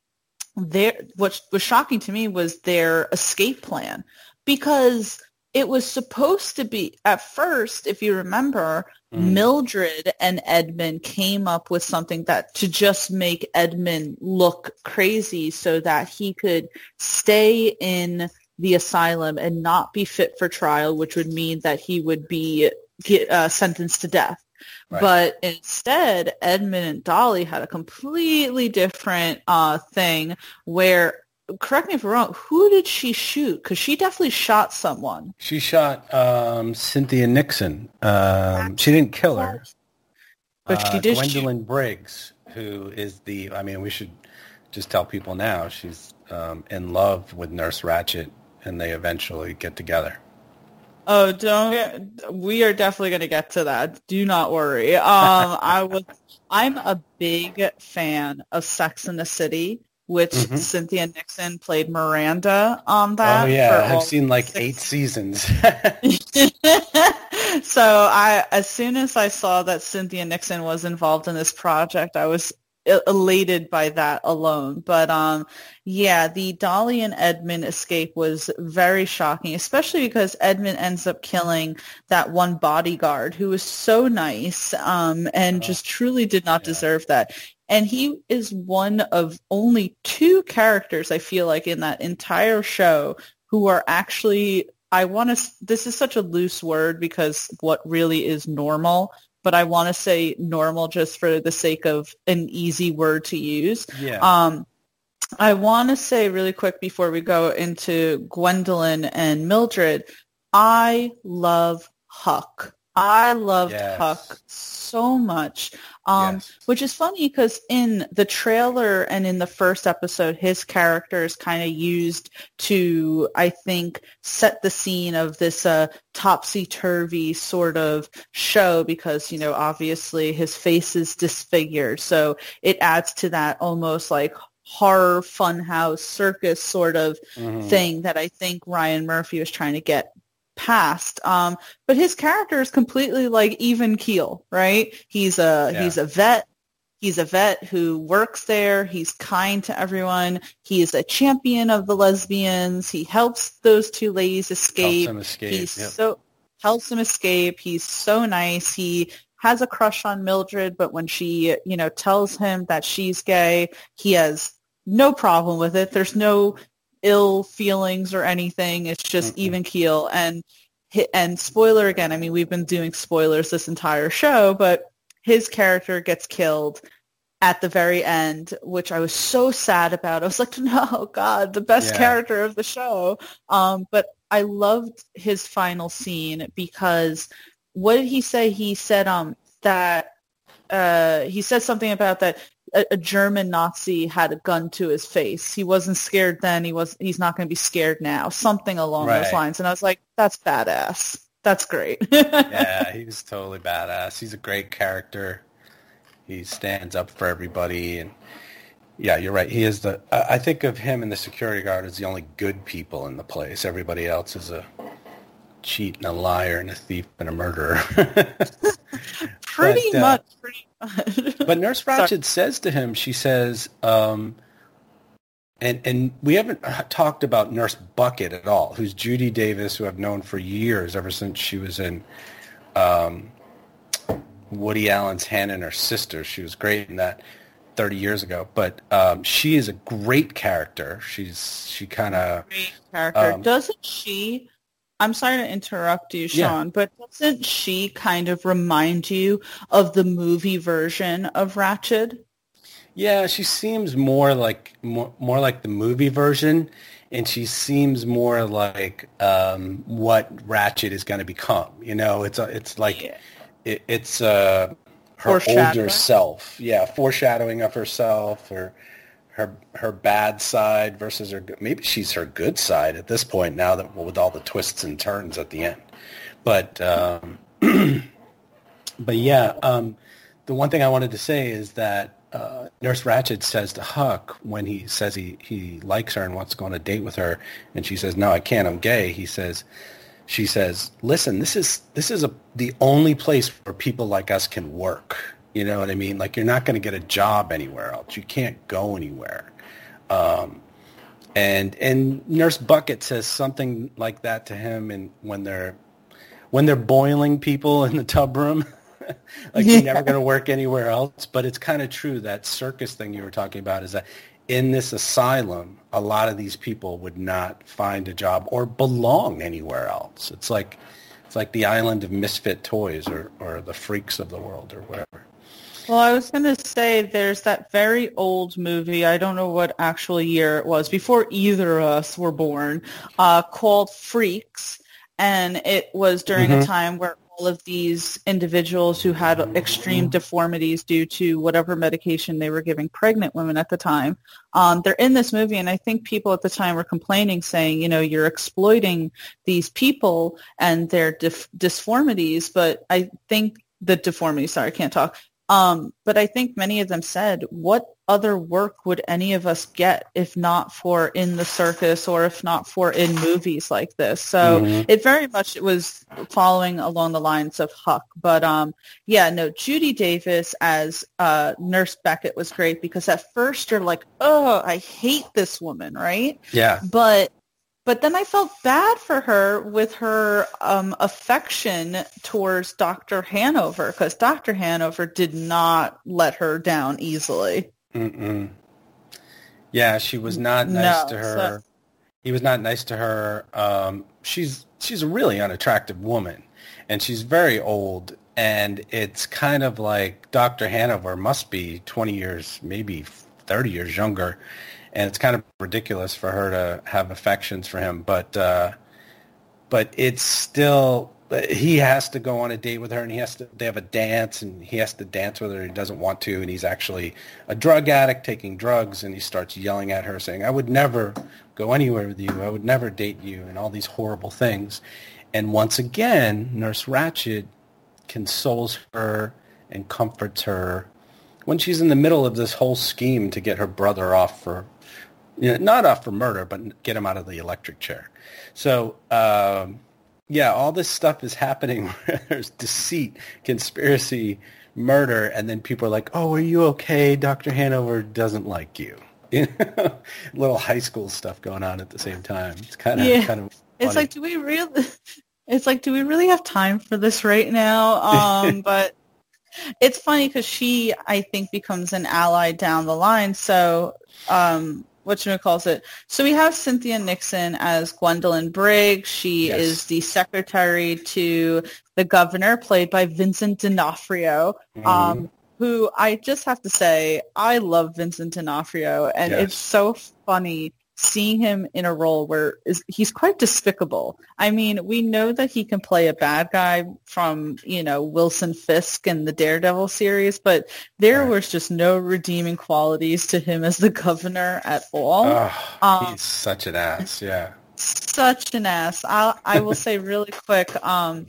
there, what was shocking to me was their escape plan because it was supposed to be at first, if you remember, Mm. Mildred and Edmund came up with something that to just make Edmund look crazy so that he could stay in the asylum and not be fit for trial, which would mean that he would be get, uh, sentenced to death. Right. But instead, Edmund and Dolly had a completely different uh, thing where, correct me if I'm wrong, who did she shoot? Because she definitely shot someone. She shot um, Cynthia Nixon. Um, she didn't kill her. But she Uh, did shoot- Gwendolyn Briggs, who is the, I mean, we should just tell people now, she's um, in love with Nurse Ratched, and they eventually get together. Oh, don't we are definitely going to get to that. Do not worry. Um, I was, I'm a big fan of Sex in the City, which Mhm. Cynthia Nixon played Miranda on that. oh, yeah. I've seen like six eight seasons. *laughs* so I, as soon as I saw that Cynthia Nixon was involved in this project, I was elated by that alone. But um, yeah, the Dolly and Edmund escape was very shocking, especially because Edmund ends up killing that one bodyguard who was so nice um, and just truly did not Yeah. deserve that. And he is one of only two characters I feel like in that entire show who are actually I want to this is such a loose word because what really is normal, but I want to say normal just for the sake of an easy word to use. yeah. Um, I want to say really quick before we go into Gwendolyn and Mildred, I love Huck. I loved Yes. Huck so much. Um, Yes. which is funny because in the trailer and in the first episode, his character is kind of used to, I think, set the scene of this uh, topsy-turvy sort of show because, you know, obviously his face is disfigured. So it adds to that almost like horror funhouse circus sort of Mhm. thing that I think Ryan Murphy was trying to get past. Um, but his character is completely like even keel, right? He's a Yeah. he's a vet. He's a vet who works there. He's kind to everyone. He is a champion of the lesbians. He helps those two ladies escape. Escape. He's yep. so helps him escape. He's so nice. He has a crush on Mildred, but when she, you know, tells him that she's gay, he has no problem with it. There's no ill feelings or anything. It's just Mm-mm. even keel. And and spoiler again. I mean, we've been doing spoilers this entire show, but his character gets killed at the very end, which I was so sad about. I was like, *laughs* no, God, the best Yeah. character of the show. Um, but I loved his final scene because what did he say? He said um, that uh, he said something about that a, a German Nazi had a gun to his face. He wasn't scared then. He was. He's not going to be scared now. Something along those lines. And I was like, that's badass. That's great. *laughs* yeah, he was totally badass. He's a great character. He stands up for everybody, and yeah, you're right. He is the. I think of him and the security guard as the only good people in the place. Everybody else is a cheat and a liar and a thief and a murderer. *laughs* pretty But, uh, much. Pretty much. But Nurse. *laughs* Ratched says to him, she says, um, and and we haven't talked about Nurse Bucket at all, who's Judy Davis, who I've known for years, ever since she was in um, Woody Allen's Hannah and Her Sister. She was great in that 30 years ago. But um, she is a great character. She's she kind of great character. Um, doesn't she? I'm sorry to interrupt you, Yeah. Sean, but doesn't she kind of remind you of the movie version of Ratched? Yeah, she seems more like more, more like the movie version, and she seems more like um, what Ratched is going to become. You know, it's a, it's like Yeah. it, it's uh, her older self. Yeah, foreshadowing of herself or her her bad side versus her. good- Maybe she's her good side at this point now that with all the twists and turns at the end. But um, *clears throat* but yeah, um, the one thing I wanted to say is that uh, Nurse Ratched says to Huck when he says he, he likes her and wants to go on a date with her, and she says, "No, I can't. I'm gay." He says, she says, "Listen, this is this is a, the only place where people like us can work. You know what I mean? Like you're not going to get a job anywhere else. You can't go anywhere." Um, and and Nurse Bucket says something like that to him, and when they're when they're boiling people in the tub room. *laughs* like you're never going to work anywhere else. But it's kind of true that circus thing you were talking about is that in this asylum, a lot of these people would not find a job or belong anywhere else. It's like it's like the island of misfit toys or, or the freaks of the world or whatever. Well, I was going to say there's that very old movie. I don't know what actual year it was before either of us were born, uh, called Freaks, and it was during mm-hmm. a time where all of these individuals who had extreme deformities due to whatever medication they were giving pregnant women at the time. Um, they're in this movie, and I think people at the time were complaining, saying, you know, you're exploiting these people and their dif- disformities. But I think the deformity, sorry, I can't talk. Um, but I think many of them said, what other work would any of us get if not for in the circus or if not for in movies like this? So mm-hmm. it very much was following along the lines of Huck. But um, yeah, no, Judy Davis as uh, Nurse Beckett was great because at first you're like, oh, I hate this woman, right? Yeah. But but then I felt bad for her with her um, affection towards Dr. Hanover because Dr. Hanover did not let her down easily. Mm-mm. Yeah, she was not nice no, to her. So... He was not nice to her. Um, she's she's a really unattractive woman, and she's very old. And it's kind of like Dr. Hanover must be 20 years, maybe 30 years younger and it's kind of ridiculous for her to have affections for him. But uh, but it's still he has to go on a date with her, and he has to. They have a dance, and he has to dance with her. and He doesn't want to, and he's actually a drug addict taking drugs, and he starts yelling at her, saying, "I would never go anywhere with you. I would never date you," and all these horrible things. And once again, Nurse Ratched consoles her and comforts her when she's in the middle of this whole scheme to get her brother off for know, not off for murder, but get him out of the electric chair. So, um, yeah, all this stuff is happening. *laughs* There's deceit, conspiracy, murder, and then people are like, "Oh, are you okay? Doctor Hanover doesn't like you." *laughs* You know, little high school stuff going on at the same time. It's kind of yeah. kind of. Funny. It's like, do we really? *laughs* It's like, do we really have time for this right now? Um, but it's funny because she, I think, becomes an ally down the line. So um, what you calls it. So we have Cynthia Nixon as Gwendolyn Briggs. She yes. is the secretary to the governor, played by Vincent D'Onofrio. Mm-hmm. Um, who I just have to say, I love Vincent D'Onofrio, and yes. it's so funny seeing him in a role where is, he's quite despicable. I mean, we know that he can play a bad guy from, you know, Wilson Fisk in the Daredevil series, but there right. was just no redeeming qualities to him as the governor at all. Oh, um, he's such an ass, yeah. Such an ass. I I will say really quick, um,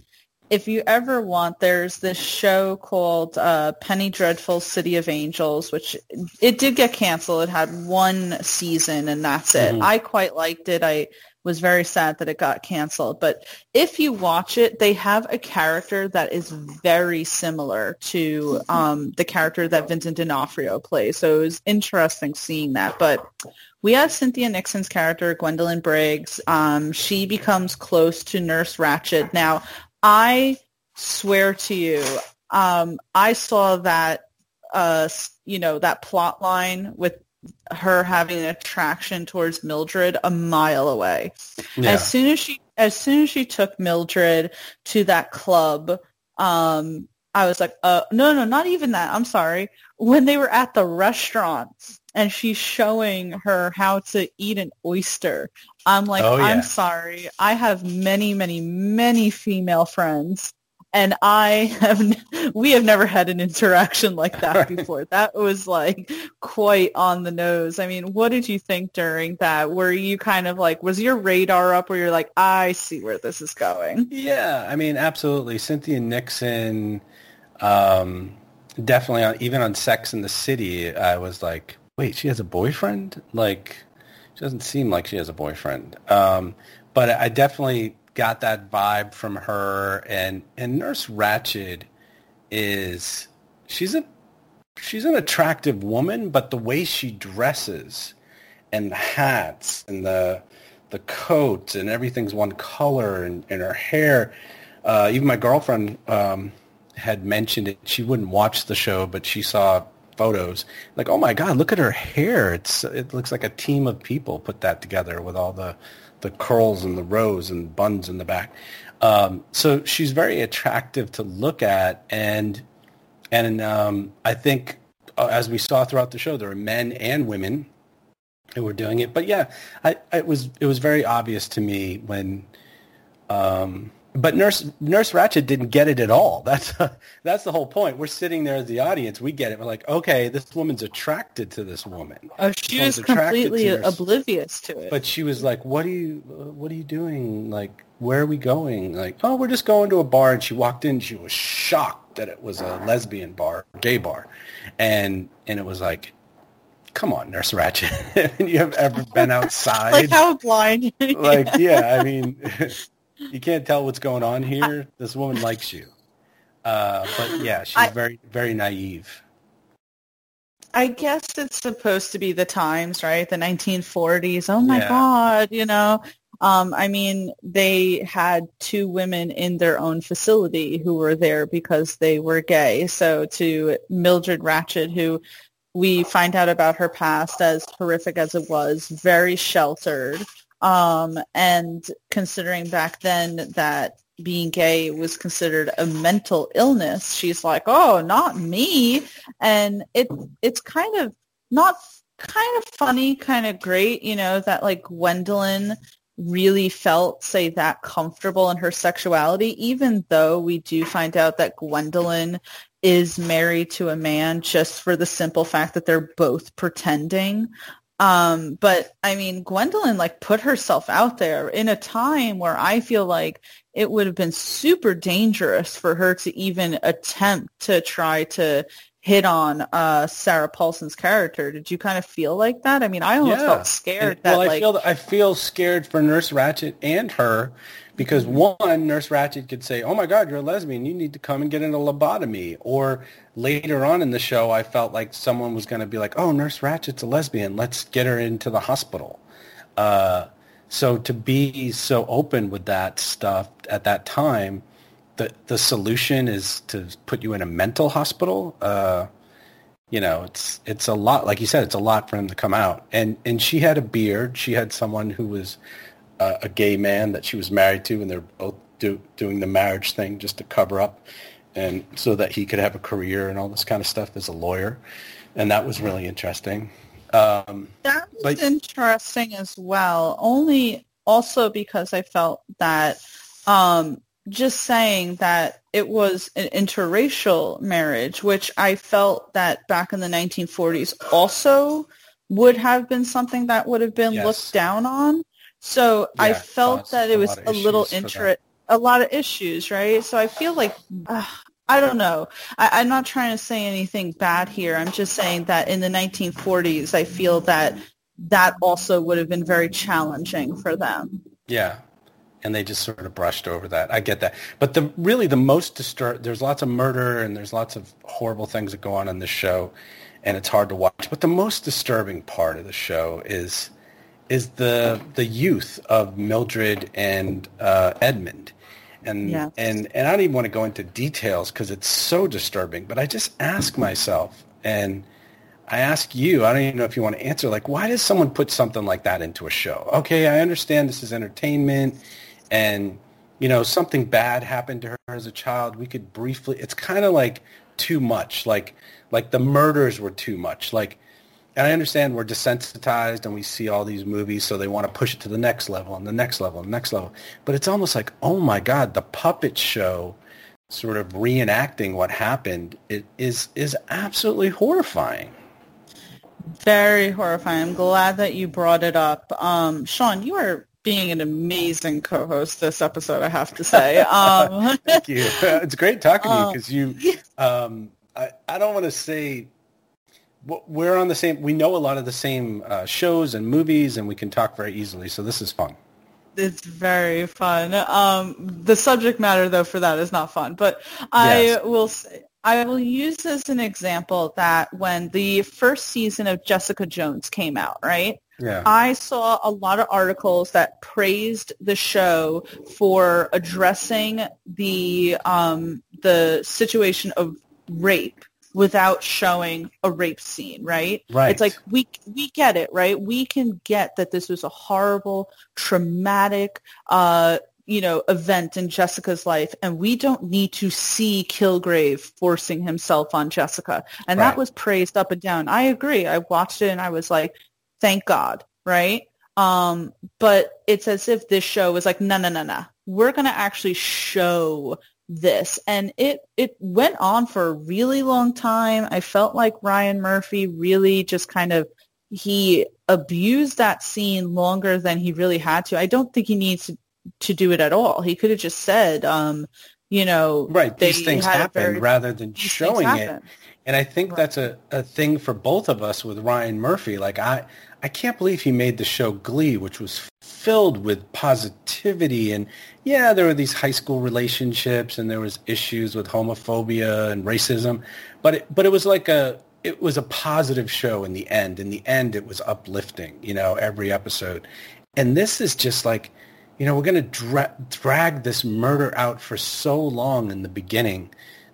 if you ever want, there's this show called uh, Penny Dreadful City of Angels, which it did get canceled. It had one season and that's it. Mm-hmm. I quite liked it. I was very sad that it got canceled. But if you watch it, they have a character that is very similar to um, the character that Vincent D'Onofrio plays. So it was interesting seeing that. But we have Cynthia Nixon's character, Gwendolyn Briggs. Um, she becomes close to Nurse Ratched. Now, I swear to you, um, I saw that, uh, you know, that plot line with her having an attraction towards Mildred a mile away. Yeah. As soon as she, as soon as she took Mildred to that club, um, I was like, uh, no, no, not even that. I'm sorry. When they were at the restaurant and she's showing her how to eat an oyster, I'm like, oh, yeah. I'm sorry. I have many, many, many female friends and I have, *laughs* we have never had an interaction like that *laughs* before. That was like quite on the nose. I mean, what did you think during that? Were you kind of like, was your radar up where you're like, I see where this is going? Yeah. I mean, absolutely. Cynthia Nixon, um, definitely on, even on Sex in the City, I was like, wait, she has a boyfriend? Like, she doesn't seem like she has a boyfriend. Um, but I definitely got that vibe from her. And, and Nurse Ratched is, she's a, she's an attractive woman, but the way she dresses and the hats and the, the coat and everything's one color and, and her hair. Uh, even my girlfriend um, had mentioned it. She wouldn't watch the show, but she saw photos. Like, oh my God, look at her hair. It's it looks like a team of people put that together with all the the curls and the rows and buns in the back. Um, so she's very attractive to look at, and and um, I think uh, as we saw throughout the show, there were men and women who were doing it. But yeah, I, it was it was very obvious to me when um, but Nurse Nurse Ratched didn't get it at all. That's *laughs* that's the whole point. We're sitting there as the audience. We get it. We're like, okay, this woman's attracted to this woman. Oh, she was completely to oblivious to it. But she was like, "What are you? What are you doing? Like, where are we going? Like, oh, we're just going to a bar." And she walked in. She was shocked that it was a lesbian bar, gay bar, and and it was like, come on, Nurse Ratched. *laughs* you have ever been *laughs* outside? like how blind? like, yeah, I mean, you can't tell what's going on here. This woman likes you. Uh, but yeah, she's I, very, very naive. I guess it's supposed to be the times, right? The 1940s. Oh my yeah. God, you know. Um, I mean, they had two women in their own facility who were there because they were gay. So to Mildred Ratched, who we find out about her past as horrific as it was, very sheltered, um, and considering back then that being gay was considered a mental illness, she's like, "Oh, not me," and it it's kind of not kind of funny, kind of great, you know, that like Gwendolyn really felt, say, that comfortable in her sexuality, even though we do find out that Gwendolyn is married to a man just for the simple fact that they're both pretending. Um, but I mean, Gwendolyn like put herself out there in a time where I feel like it would have been super dangerous for her to even attempt to try to hit on uh, Sarah Paulson's character. Did you kind of feel like that? I mean, I almost yeah. felt scared. And, that, well, I like, feel I feel scared for Nurse Ratched and her because one, Nurse Ratched could say, "Oh my God, you're a lesbian. You need to come and get a lobotomy." Or later on in the show, I felt like someone was going to be like, "Oh, Nurse Ratched's a lesbian. Let's get her into the hospital." Uh, so to be so open with that stuff at that time, the the solution is to put you in a mental hospital. Uh, you know, it's it's a lot. Like you said, it's a lot for him to come out. And and she had a beard. She had someone who was uh, a gay man that she was married to, and they're both do, doing the marriage thing just to cover up, and so that he could have a career and all this kind of stuff as a lawyer, and that was really interesting. Um, that was but, interesting as well. Only also because I felt that um, just saying that it was an interracial marriage, which I felt that back in the 1940s also would have been something that would have been yes. looked down on. So yeah, I felt that it was a, little interest, a lot of issues, right? So I feel like uh, I don't know. I, am not trying to say anything bad here. I'm just saying that in the 1940s, I feel that that also would have been very challenging for them. Yeah, and they just sort of brushed over that. I get that, but the really the most disturb. There's lots of murder and there's lots of horrible things that go on in this show, and it's hard to watch. But the most disturbing part of the show is is the the youth of Mildred and uh, Edmund. And, yes. and and I don't even want to go into details because it's so disturbing. But I just ask myself, and I ask you, I don't even know if you want to answer, like, why does someone put something like that into a show? Okay, I understand this is entertainment, and you know something bad happened to her as a child. We could briefly. It's kind of like too much. Like like the murders were too much. Like and I understand we're desensitized and we see all these movies, so they want to push it to the next level and the next level and the next level. But it's almost like, oh my God, the puppet show sort of reenacting what happened it is is absolutely horrifying. Very horrifying. I'm glad that you brought it up. Um, Sean, you are being an amazing co-host this episode, I have to say. *laughs* Um, Thank you. *laughs* It's great talking to you *laughs* because you, um, I, I don't want to say we're on the same. We know a lot of the same uh, shows and movies, and we can talk very easily. So this is fun. It's very fun. Um, the subject matter, though, for that is not fun. But I Yes. will say, I will use as an example that when the first season of Jessica Jones came out, right? Yeah. I saw a lot of articles that praised the show for addressing the um, the situation of rape without showing a rape scene, right? Right. It's like we we get it, right? We can get that this was a horrible, traumatic, uh, you know, event in Jessica's life, and we don't need to see Kilgrave forcing himself on Jessica, and Right. that was praised up and down. I agree. I watched it and I was like, thank God, right? Um, but it's as if this show was like, no, no, no, no. We're going to actually show this. And it, it went on for a really long time. I felt like Ryan Murphy really just kind of, he abused that scene longer than he really had to. I don't think he needs to, to do it at all. He could have just said, um, you know, Right. These things happen very- rather than showing it. And I think Right. that's a, a thing for both of us with Ryan Murphy. Like I, I can't believe he made the show Glee, which was filled with positivity. And yeah, there were these high school relationships and there was issues with homophobia and racism, but it, but it was like a, it was a positive show in the end. In the end, it was uplifting, you know, every episode. And this is just like, you know, we're going to dra- drag this murder out for so long in the beginning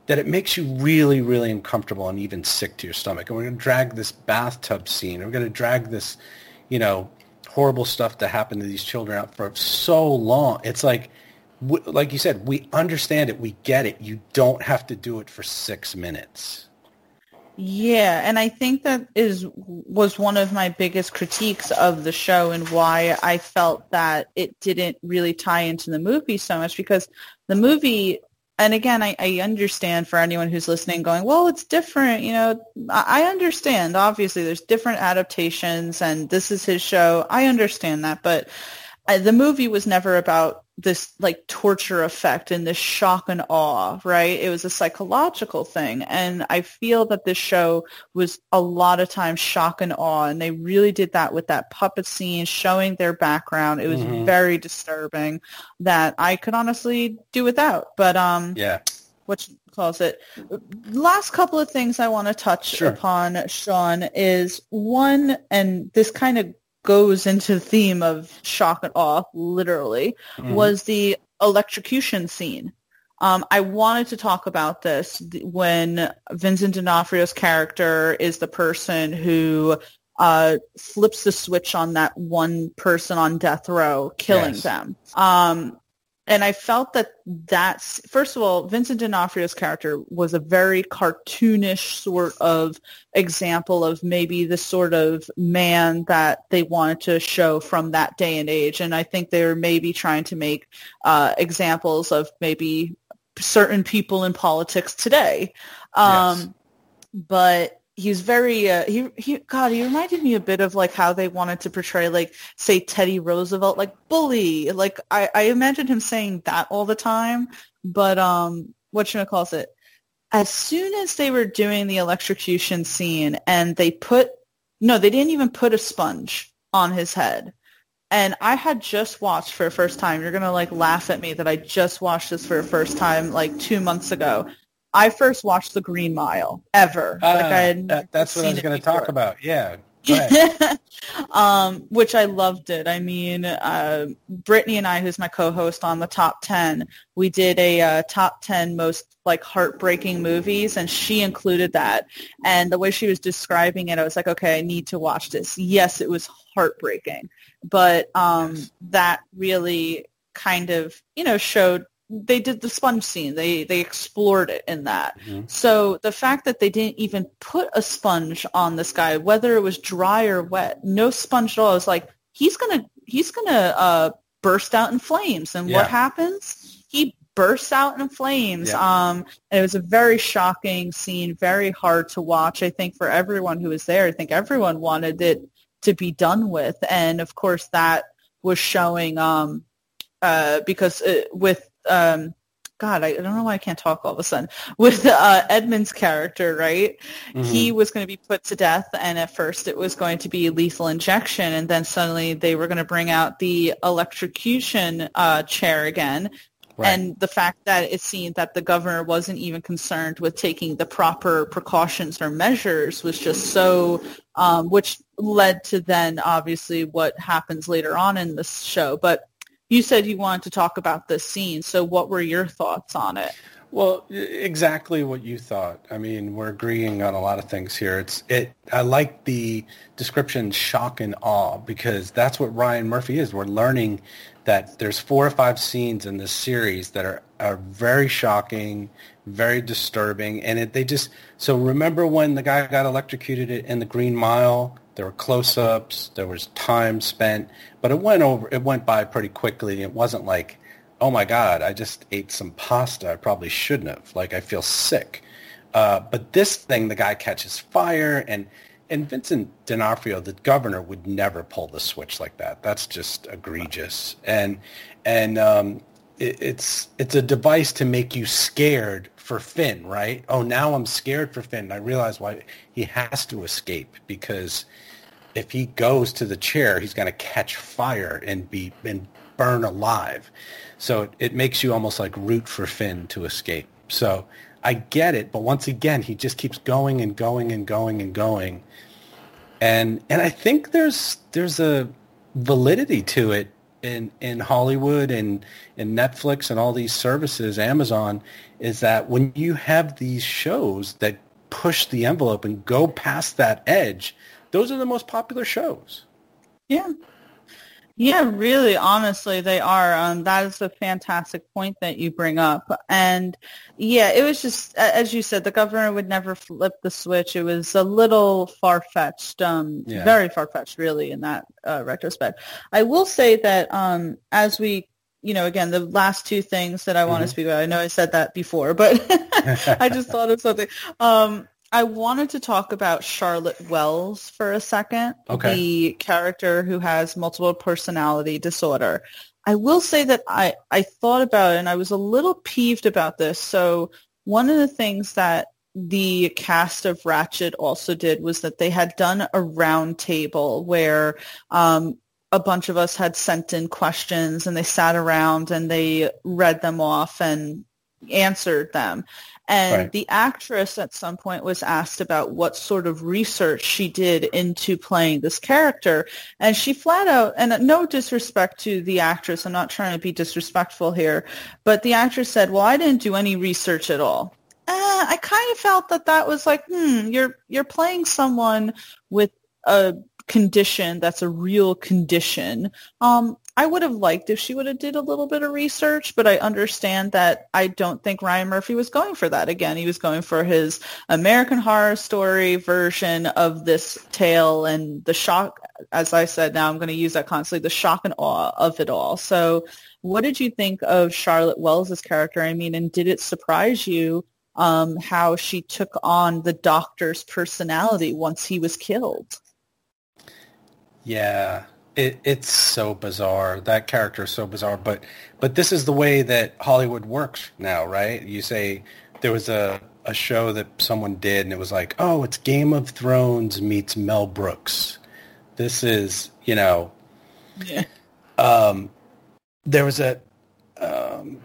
that it makes you really, really uncomfortable and even sick to your stomach. And we're going to drag this bathtub scene. We're going to drag this, you know, horrible stuff that happened to these children out for so long. It's like, like you said, we understand it. We get it. You don't have to do it for six minutes. Yeah, and I think that is was one of my biggest critiques of the show and why I felt that it didn't really tie into the movie so much because the movie and again I, I understand for anyone who's listening going, well, it's different, you know, I, I understand. Obviously there's different adaptations and this is his show. I understand that, but uh, the movie was never about this like torture effect and this shock and awe, right? It was a psychological thing. And I feel that this show was a lot of times shock and awe. And they really did that with that puppet scene showing their background. It was Mhm. very disturbing that I could honestly do without. But um Yeah. what calls it. Last couple of things I want to touch Sure. upon, Sean, is one, and this kind of goes into the theme of shock and awe, literally, Mhm. was the electrocution scene. Um, I wanted to talk about this when Vincent D'Onofrio's character is the person who uh, flips the switch on that one person on death row, killing Yes. them. Um, and I felt that that's first of all, Vincent D'Onofrio's character was a very cartoonish sort of example of maybe the sort of man that they wanted to show from that day and age. And I think they were maybe trying to make uh, examples of maybe certain people in politics today. Um, Yes. But he's very uh, he he God he reminded me a bit of like how they wanted to portray like say Teddy Roosevelt like bully. Like I I imagine him saying that all the time but um what you calls it as soon as they were doing the electrocution scene and they put no they didn't even put a sponge on his head. And I had just watched for the first time you're gonna like laugh at me that I just watched this for the first time like two months ago I first watched The Green Mile ever. Ah, like I had that- that's what I was going to talk about. Yeah. *laughs* Um, which I loved it. I mean, uh, Brittany and I, who's my co-host on the top 10, we did a uh, top 10 most like heartbreaking movies and she included that. And the way she was describing it, I was like, okay, I need to watch this. Yes, it was heartbreaking, but um, that really kind of, you know, showed they did the sponge scene. They they explored it in that. Mhm. So the fact that they didn't even put a sponge on this guy, whether it was dry or wet, no sponge at all, I was like, he's gonna he's gonna uh, burst out in flames. And Yeah. what happens? He bursts out in flames. Yeah. Um, and it was a very shocking scene, very hard to watch. I think for everyone who was there, I think everyone wanted it to be done with. And of course, that was showing um, uh, because uh, with um, God, I, I don't know why I can't talk all of a sudden. With uh, Edmund's character, right? Mm-hmm. He was going to be put to death, and at first it was going to be lethal injection, and then suddenly they were going to bring out the electrocution uh, chair again. Right. And the fact that it seemed that the governor wasn't even concerned with taking the proper precautions or measures was just so, um, which led to then obviously what happens later on in this show. But you said you wanted to talk about this scene. So what were your thoughts on it? Well, exactly what you thought. I mean, we're agreeing on a lot of things here. It's it. I like the description "shock and awe" because that's what Ryan Murphy is. We're learning that there's four or five scenes in this series that are are very shocking, very disturbing, and it, they just. So remember when the guy got electrocuted in the Green Mile? There were close-ups. There was time spent, but it went over. It went by pretty quickly. It wasn't like oh my God, I just ate some pasta. I probably shouldn't have. Like I feel sick. Uh, but this thing, the guy catches fire, and and Vincent D'Onofrio, the governor, would never pull the switch like that. That's just egregious. And and um, it, it's it's a device to make you scared for Finn, right? Oh, now I'm scared for Finn. I realize why he has to escape because if he goes to the chair, he's going to catch fire and be and burn alive. So it, it makes you almost like root for Finn to escape. So I get it, but once again, he just keeps going and going and going and going. And and I think there's there's a validity to it in in Hollywood and in Netflix and all these services, Amazon, is that when you have these shows that push the envelope and go past that edge, those are the most popular shows. Yeah. Yeah, really, honestly, they are. Um, that is a fantastic point that you bring up. And yeah, it was just, as you said, the governor would never flip the switch. It was a little far-fetched, um, Yeah. very far-fetched, really, in that uh, retrospect. I will say that um, as we, you know, again, the last two things that I want to speak about, I know I said that before, but *laughs* I just thought of something. Um, I wanted to talk about Charlotte Wells for a second, Okay. the character who has multiple personality disorder. I will say that I, I thought about it and I was a little peeved about this. So one of the things that the cast of Ratched also did was that they had done a round table where um, a bunch of us had sent in questions and they sat around and they read them off and answered them. And Right. the actress at some point was asked about what sort of research she did into playing this character. And she flat out, and no disrespect to the actress, I'm not trying to be disrespectful here, but the actress said, well, I didn't do any research at all. Uh, I kind of felt that that was like, hmm, you're, you're playing someone with a condition that's a real condition. Um, I would have liked if she would have did a little bit of research, but I understand that I don't think Ryan Murphy was going for that. Again, he was going for his American Horror Story version of this tale and the shock, as I said, now I'm going to use that constantly, the shock and awe of it all. So what did you think of Charlotte Wells' character? I mean, and did it surprise you um, how she took on the doctor's personality once he was killed? Yeah, it, it's so bizarre. That character is so bizarre. But but this is the way that Hollywood works now, right? You say there was a, a show that someone did, and it was like, oh, it's Game of Thrones meets Mel Brooks. This is, you know, Yeah. um, there was a. Um,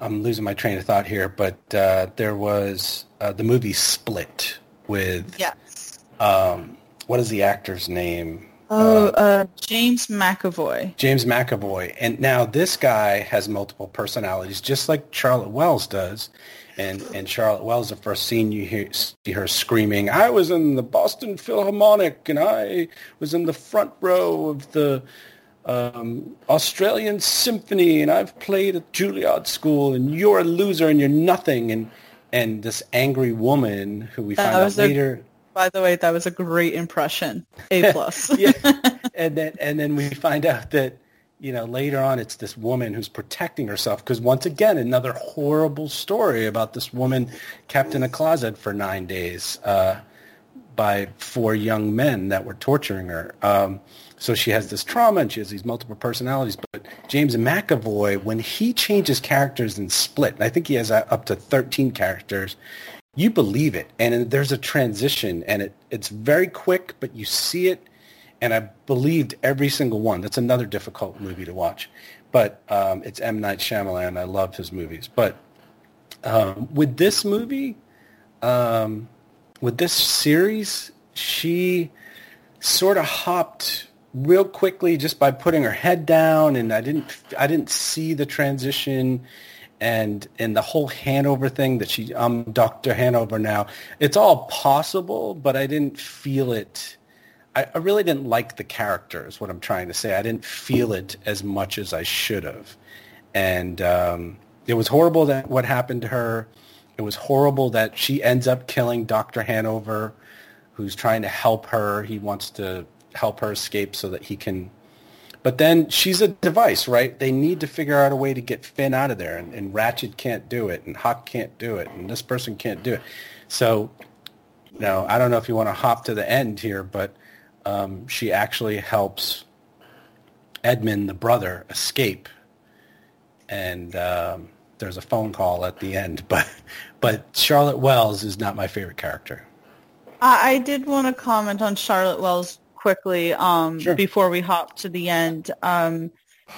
I'm losing my train of thought here, but uh, there was uh, the movie Split with Yes. um, what is the actor's name? Oh, uh, James McAvoy. James McAvoy. And now this guy has multiple personalities, just like Charlotte Wells does. And and Charlotte Wells, the first scene you hear, see her screaming, "I was in the Boston Philharmonic, and I was in the front row of the um, Australian Symphony, and I've played at Juilliard School, and you're a loser, and you're nothing." And and this angry woman who we find out later By the way, that was a great impression. A *laughs* plus. *laughs* yeah. and then and then we find out that you know later on it's this woman who's protecting herself because once again another horrible story about this woman kept in a closet for nine days uh, by four young men that were torturing her. Um, so she has this trauma and she has these multiple personalities. But James McAvoy, when he changes characters in Split, and I think he has uh, up to 13 characters, you believe it. And there's a transition and it, it's very quick, but you see it. And I believed every single one. That's another difficult movie to watch. But um, it's M. Night Shyamalan. I love his movies. But um, with this movie, um, with this series, she sort of hopped real quickly just by putting her head down and I didn't I didn't see the transition and and the whole Hanover thing that she I'm Dr. Hanover now. It's all possible, but I didn't feel it I, I really didn't like the character is what I'm trying to say. I didn't feel it as much as I should have. And um, it was horrible that what happened to her. It was horrible that she ends up killing Dr. Hanover, who's trying to help her. He wants to help her escape so that he can. But then she's a device, right? They need to figure out a way to get Finn out of there, and, and Ratched can't do it, and Huck can't do it, and this person can't do it. So, you know, I don't know if you want to hop to the end here, but um, she actually helps Edmund, the brother, escape, and um, there's a phone call at the end. *laughs* But but Charlotte Wells is not my favorite character. I did want to comment on Charlotte Wells quickly um, Sure. before we hop to the end. Um,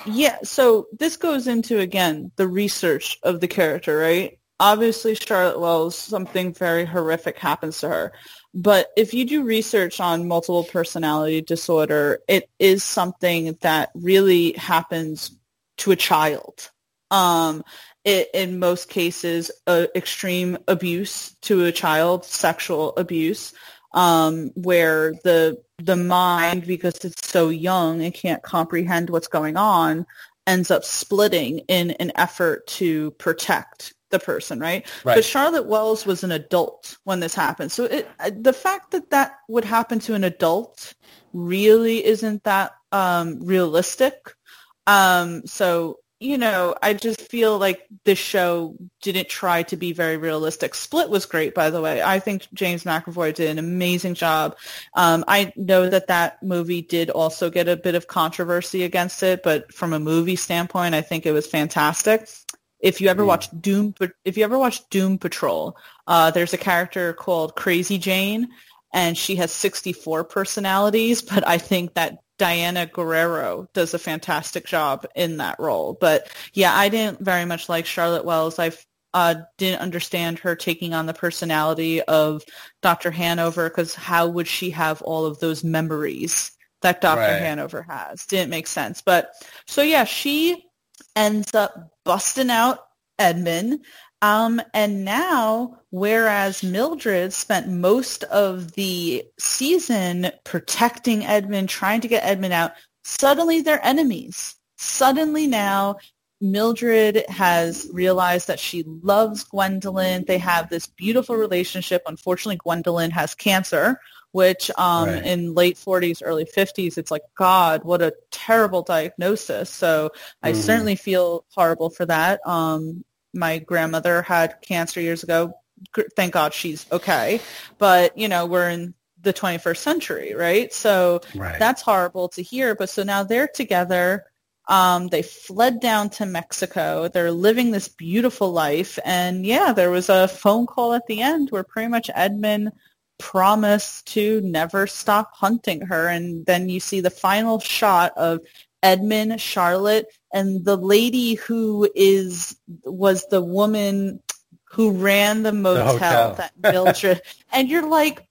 yeah, so this goes into, again, the research of the character, right? Obviously, Charlotte Wells, something very horrific happens to her. But if you do research on multiple personality disorder, it is something that really happens to a child. Um, it, in most cases, uh, extreme abuse to a child, sexual abuse, um, where the the mind, because it's so young and can't comprehend what's going on, ends up splitting in an effort to protect the person, right? Right. But Charlotte Wells was an adult when this happened, so it, uh, the fact that that would happen to an adult really isn't that um, realistic. Um, so you know, I just feel like this show didn't try to be very realistic. Split was great, by the way. I think James McAvoy did an amazing job. Um, I know that that movie did also get a bit of controversy against it, but from a movie standpoint, I think it was fantastic. If you ever Mm. watch Doom, if you ever watched Doom Patrol, uh, there's a character called Crazy Jane, and she has 64 personalities, *laughs* but I think that Diana Guerrero does a fantastic job in that role. But yeah, I didn't very much like Charlotte Wells. I uh, didn't understand her taking on the personality of Dr. Hanover because how would she have all of those memories that Dr. Right. Hanover has? Didn't make sense. But so yeah, she ends up busting out Edmund. Um, and now, whereas Mildred spent most of the season protecting Edmund, trying to get Edmund out, suddenly they're enemies. Suddenly now, Mildred has realized that she loves Gwendolyn. They have this beautiful relationship. Unfortunately, Gwendolyn has cancer, which um, Right. in late 40s, early 50s, it's like, God, what a terrible diagnosis. So I Mhm. certainly feel horrible for that. Um, my grandmother had cancer years ago. Thank God she's okay. But, you know, we're in the 21st century, right? So Right. that's horrible to hear. But so now they're together. Um, they fled down to Mexico. They're living this beautiful life. And yeah, there was a phone call at the end where pretty much Edmund promised to never stop hunting her. And then you see the final shot of Edmund, Charlotte, and the lady who is was the woman who ran the motel, hotel. that Mildred. *laughs* and you're like,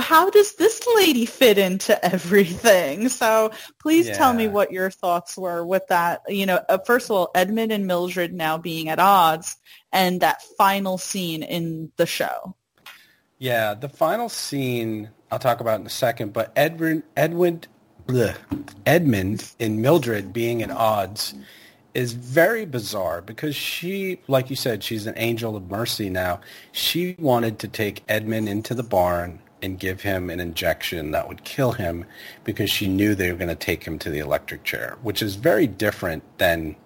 how does this lady fit into everything? So please tell me what your thoughts were with that. You know, uh, first of all, Edmund and Mildred now being at odds, and that final scene in the show. Yeah, the final scene I'll talk about in a second, but Edwin, Edwin, bleh, Edmund and Mildred being at odds is very bizarre because she, like you said, she's an angel of mercy now. She wanted to take Edmund into the barn and give him an injection that would kill him because she knew they were going to take him to the electric chair, which is very different than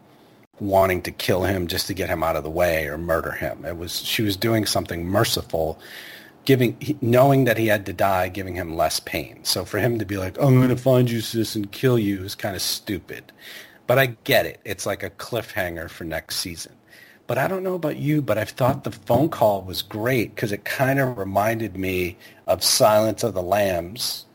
wanting to kill him just to get him out of the way or murder him. It was she was doing something merciful giving, knowing that he had to die, giving him less pain. So for him to be like, I'm going to find you, sis, and kill you is kind of stupid. But I get it. It's like a cliffhanger for next season. But I don't know about you, but I thought the phone call was great because it kind of reminded me of Silence of the Lambs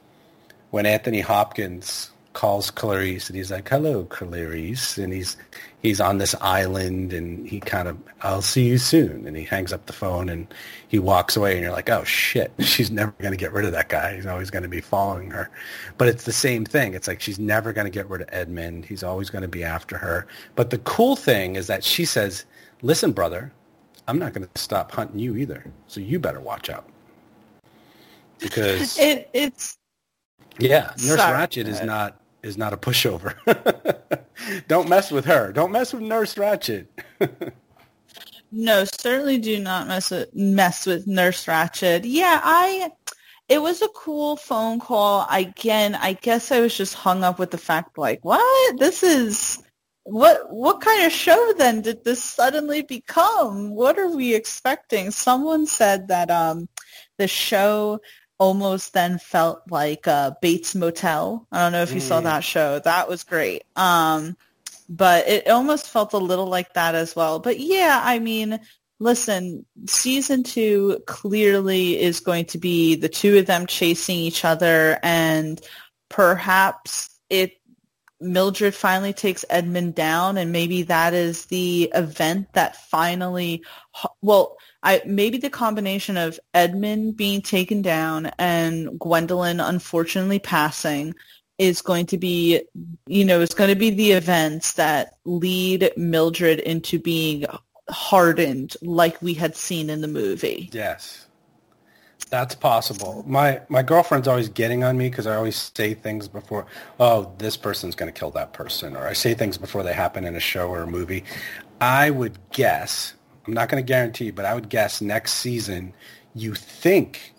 when Anthony Hopkins calls Clarice and he's like, "Hello, Clarice," and he's he's on this island and he kind of, "I'll see you soon," and he hangs up the phone and he walks away and you're like, "Oh shit, *laughs* she's never going to get rid of that guy. He's always going to be following her." But it's the same thing. It's like she's never going to get rid of Edmund. He's always going to be after her. But the cool thing is that she says, "Listen, brother, I'm not going to stop hunting you either. So you better watch out." Because It it's yeah, Nurse Sorry. Ratched is not is not a pushover. *laughs* Don't mess with her. Don't mess with Nurse Ratched. *laughs* No, certainly do not mess with mess with Nurse Ratched. Yeah, I it was a cool phone call. Again, I guess I was just hung up with the fact like, what? This is what what kind of show then did this suddenly become? What are we expecting? Someone said that um the show almost then felt like uh, Bates Motel. I don't know if you saw Mm. that show. That was great. Um but it almost felt a little like that as well. But yeah, I mean, listen, season two clearly is going to be the two of them chasing each other and perhaps it Mildred finally takes Edmund down and maybe that is the event that finally well I maybe the combination of Edmund being taken down and Gwendolyn unfortunately passing is going to be you know is going to be the events that lead Mildred into being hardened like we had seen in the movie. Yes, that's possible. My my girlfriend's always getting on me because I always say things before. Oh, this person's going to kill that person, or I say things before they happen in a show or a movie. I would guess. I'm not going to guarantee, but I would guess next season you think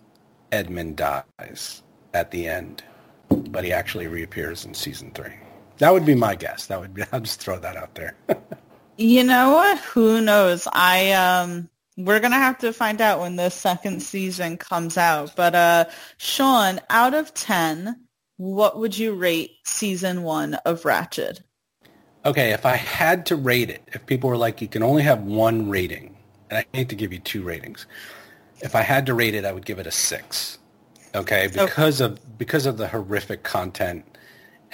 Edmund dies at the end, but he actually reappears in season three. That would be my guess. That would be. *laughs* I'll just throw that out there. *laughs* You know what? Who knows? I um we're gonna have to find out when the second season comes out. But uh Sean, out of ten, what would you rate season one of Ratched? Okay, if I had to rate it, if people were like, you can only have one rating, and I hate to give you two ratings, if I had to rate it, I would give it a six. Okay, because of because of the horrific content,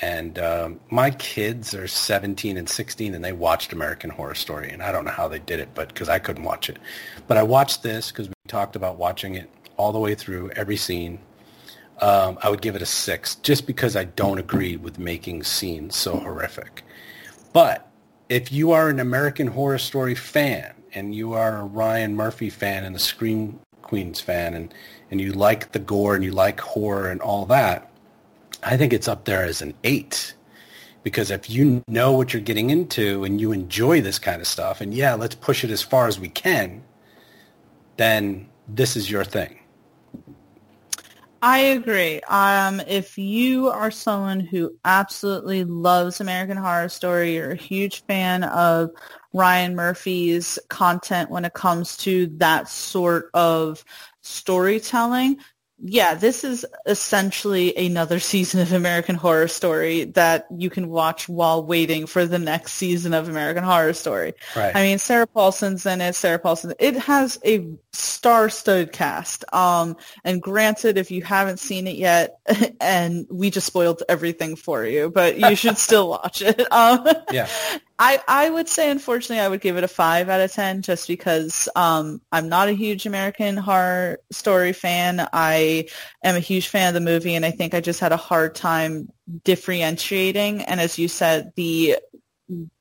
and um, my kids are 17 and 16, and they watched American Horror Story, and I don't know how they did it, but because I couldn't watch it, but I watched this because we talked about watching it all the way through every scene. Um, I would give it a six, just because I don't agree with making scenes so horrific. But if you are an American Horror Story fan and you are a Ryan Murphy fan and a Scream Queens fan and, and you like the gore and you like horror and all that, I think it's up there as an eight. Because if you know what you're getting into and you enjoy this kind of stuff, and yeah, let's push it as far as we can, then this is your thing. I agree. Um, if you are someone who absolutely loves American Horror Story, you're a huge fan of Ryan Murphy's content when it comes to that sort of storytelling, yeah, this is essentially another season of American Horror Story that you can watch while waiting for the next season of American Horror Story. Right. I mean, Sarah Paulson's in it. Sarah Paulson. It has a star-studded cast. Um, and granted, if you haven't seen it yet, *laughs* and we just spoiled everything for you, but you should still *laughs* watch it. Um, yeah. I, I would say, unfortunately, I would give it a five out of ten, just because um, I'm not a huge American Horror Story fan. I am a huge fan of the movie, and I think I just had a hard time differentiating. And as you said, the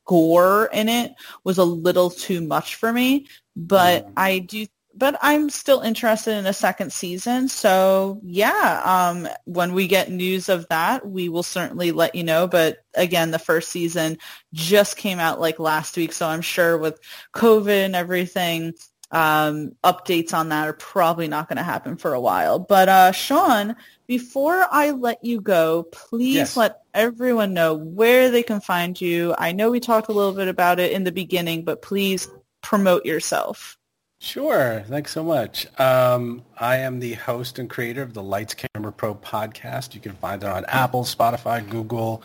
gore in it was a little too much for me. But I do but I'm still interested in a second season. So yeah, um, when we get news of that, we will certainly let you know. But again, the first season just came out like last week, so I'm sure with COVID and everything, um, updates on that are probably not going to happen for a while. But uh, Sean, before I let you go, please Yes. let everyone know where they can find you. I know we talked a little bit about it in the beginning, but please promote yourself. Sure. Thanks so much. Um, I am the host and creator of the Lights Camera Pro podcast. You can find it on Apple, Spotify, Google,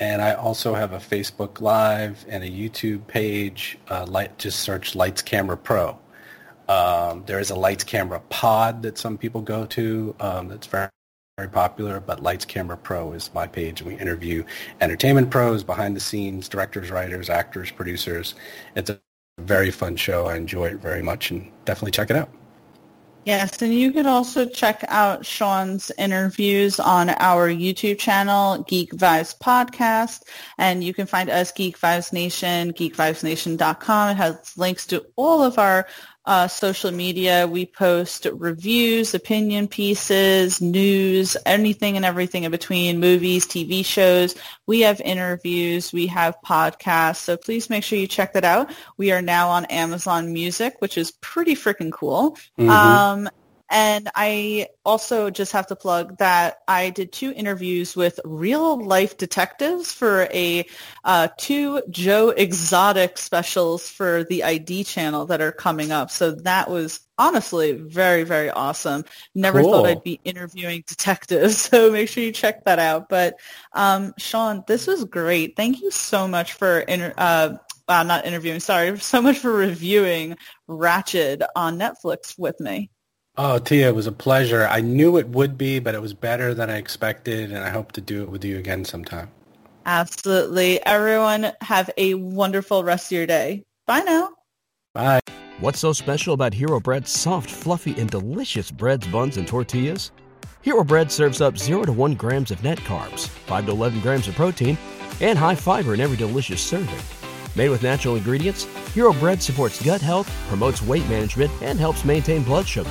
and I also have a Facebook Live and a YouTube page. Uh, light, just search Lights Camera Pro. Um, there is a Lights Camera Pod that some people go to. Um, that's very very popular, but Lights Camera Pro is my page, we interview entertainment pros, behind the scenes, directors, writers, actors, producers. It's a very fun show. I enjoy it very much, and definitely check it out. Yes, and you could also check out Sean's interviews on our YouTube channel, Geek Vibes Podcast, and you can find us Geek Vibes Nation, geekvibesnation.com. It has links to all of our uh, social media. We post reviews, opinion pieces, news, anything and everything in between, movies, TV shows. We have interviews. We have podcasts. So please make sure you check that out. We are now on Amazon Music, which is pretty freaking cool. Mm-hmm. Um, and I also just have to plug that I did two interviews with real life detectives for a uh, two Joe Exotic specials for the ID channel that are coming up. So that was honestly very, very awesome. Never cool. thought I'd be interviewing detectives. *laughs* So make sure you check that out. But um, Sean, this was great. Thank you so much for inter- uh, uh, not interviewing, sorry, *laughs* so much for reviewing Ratched on Netflix with me. Oh, Tia, it was a pleasure. I knew it would be, but it was better than I expected, and I hope to do it with you again sometime. Absolutely. Everyone have a wonderful rest of your day. Bye now. Bye. What's so special about Hero Bread's soft, fluffy, and delicious breads, buns, and tortillas? Hero Bread serves up 0 to 1 grams of net carbs, 5 to 11 grams of protein, and high fiber in every delicious serving. Made with natural ingredients, Hero Bread supports gut health, promotes weight management, and helps maintain blood sugar.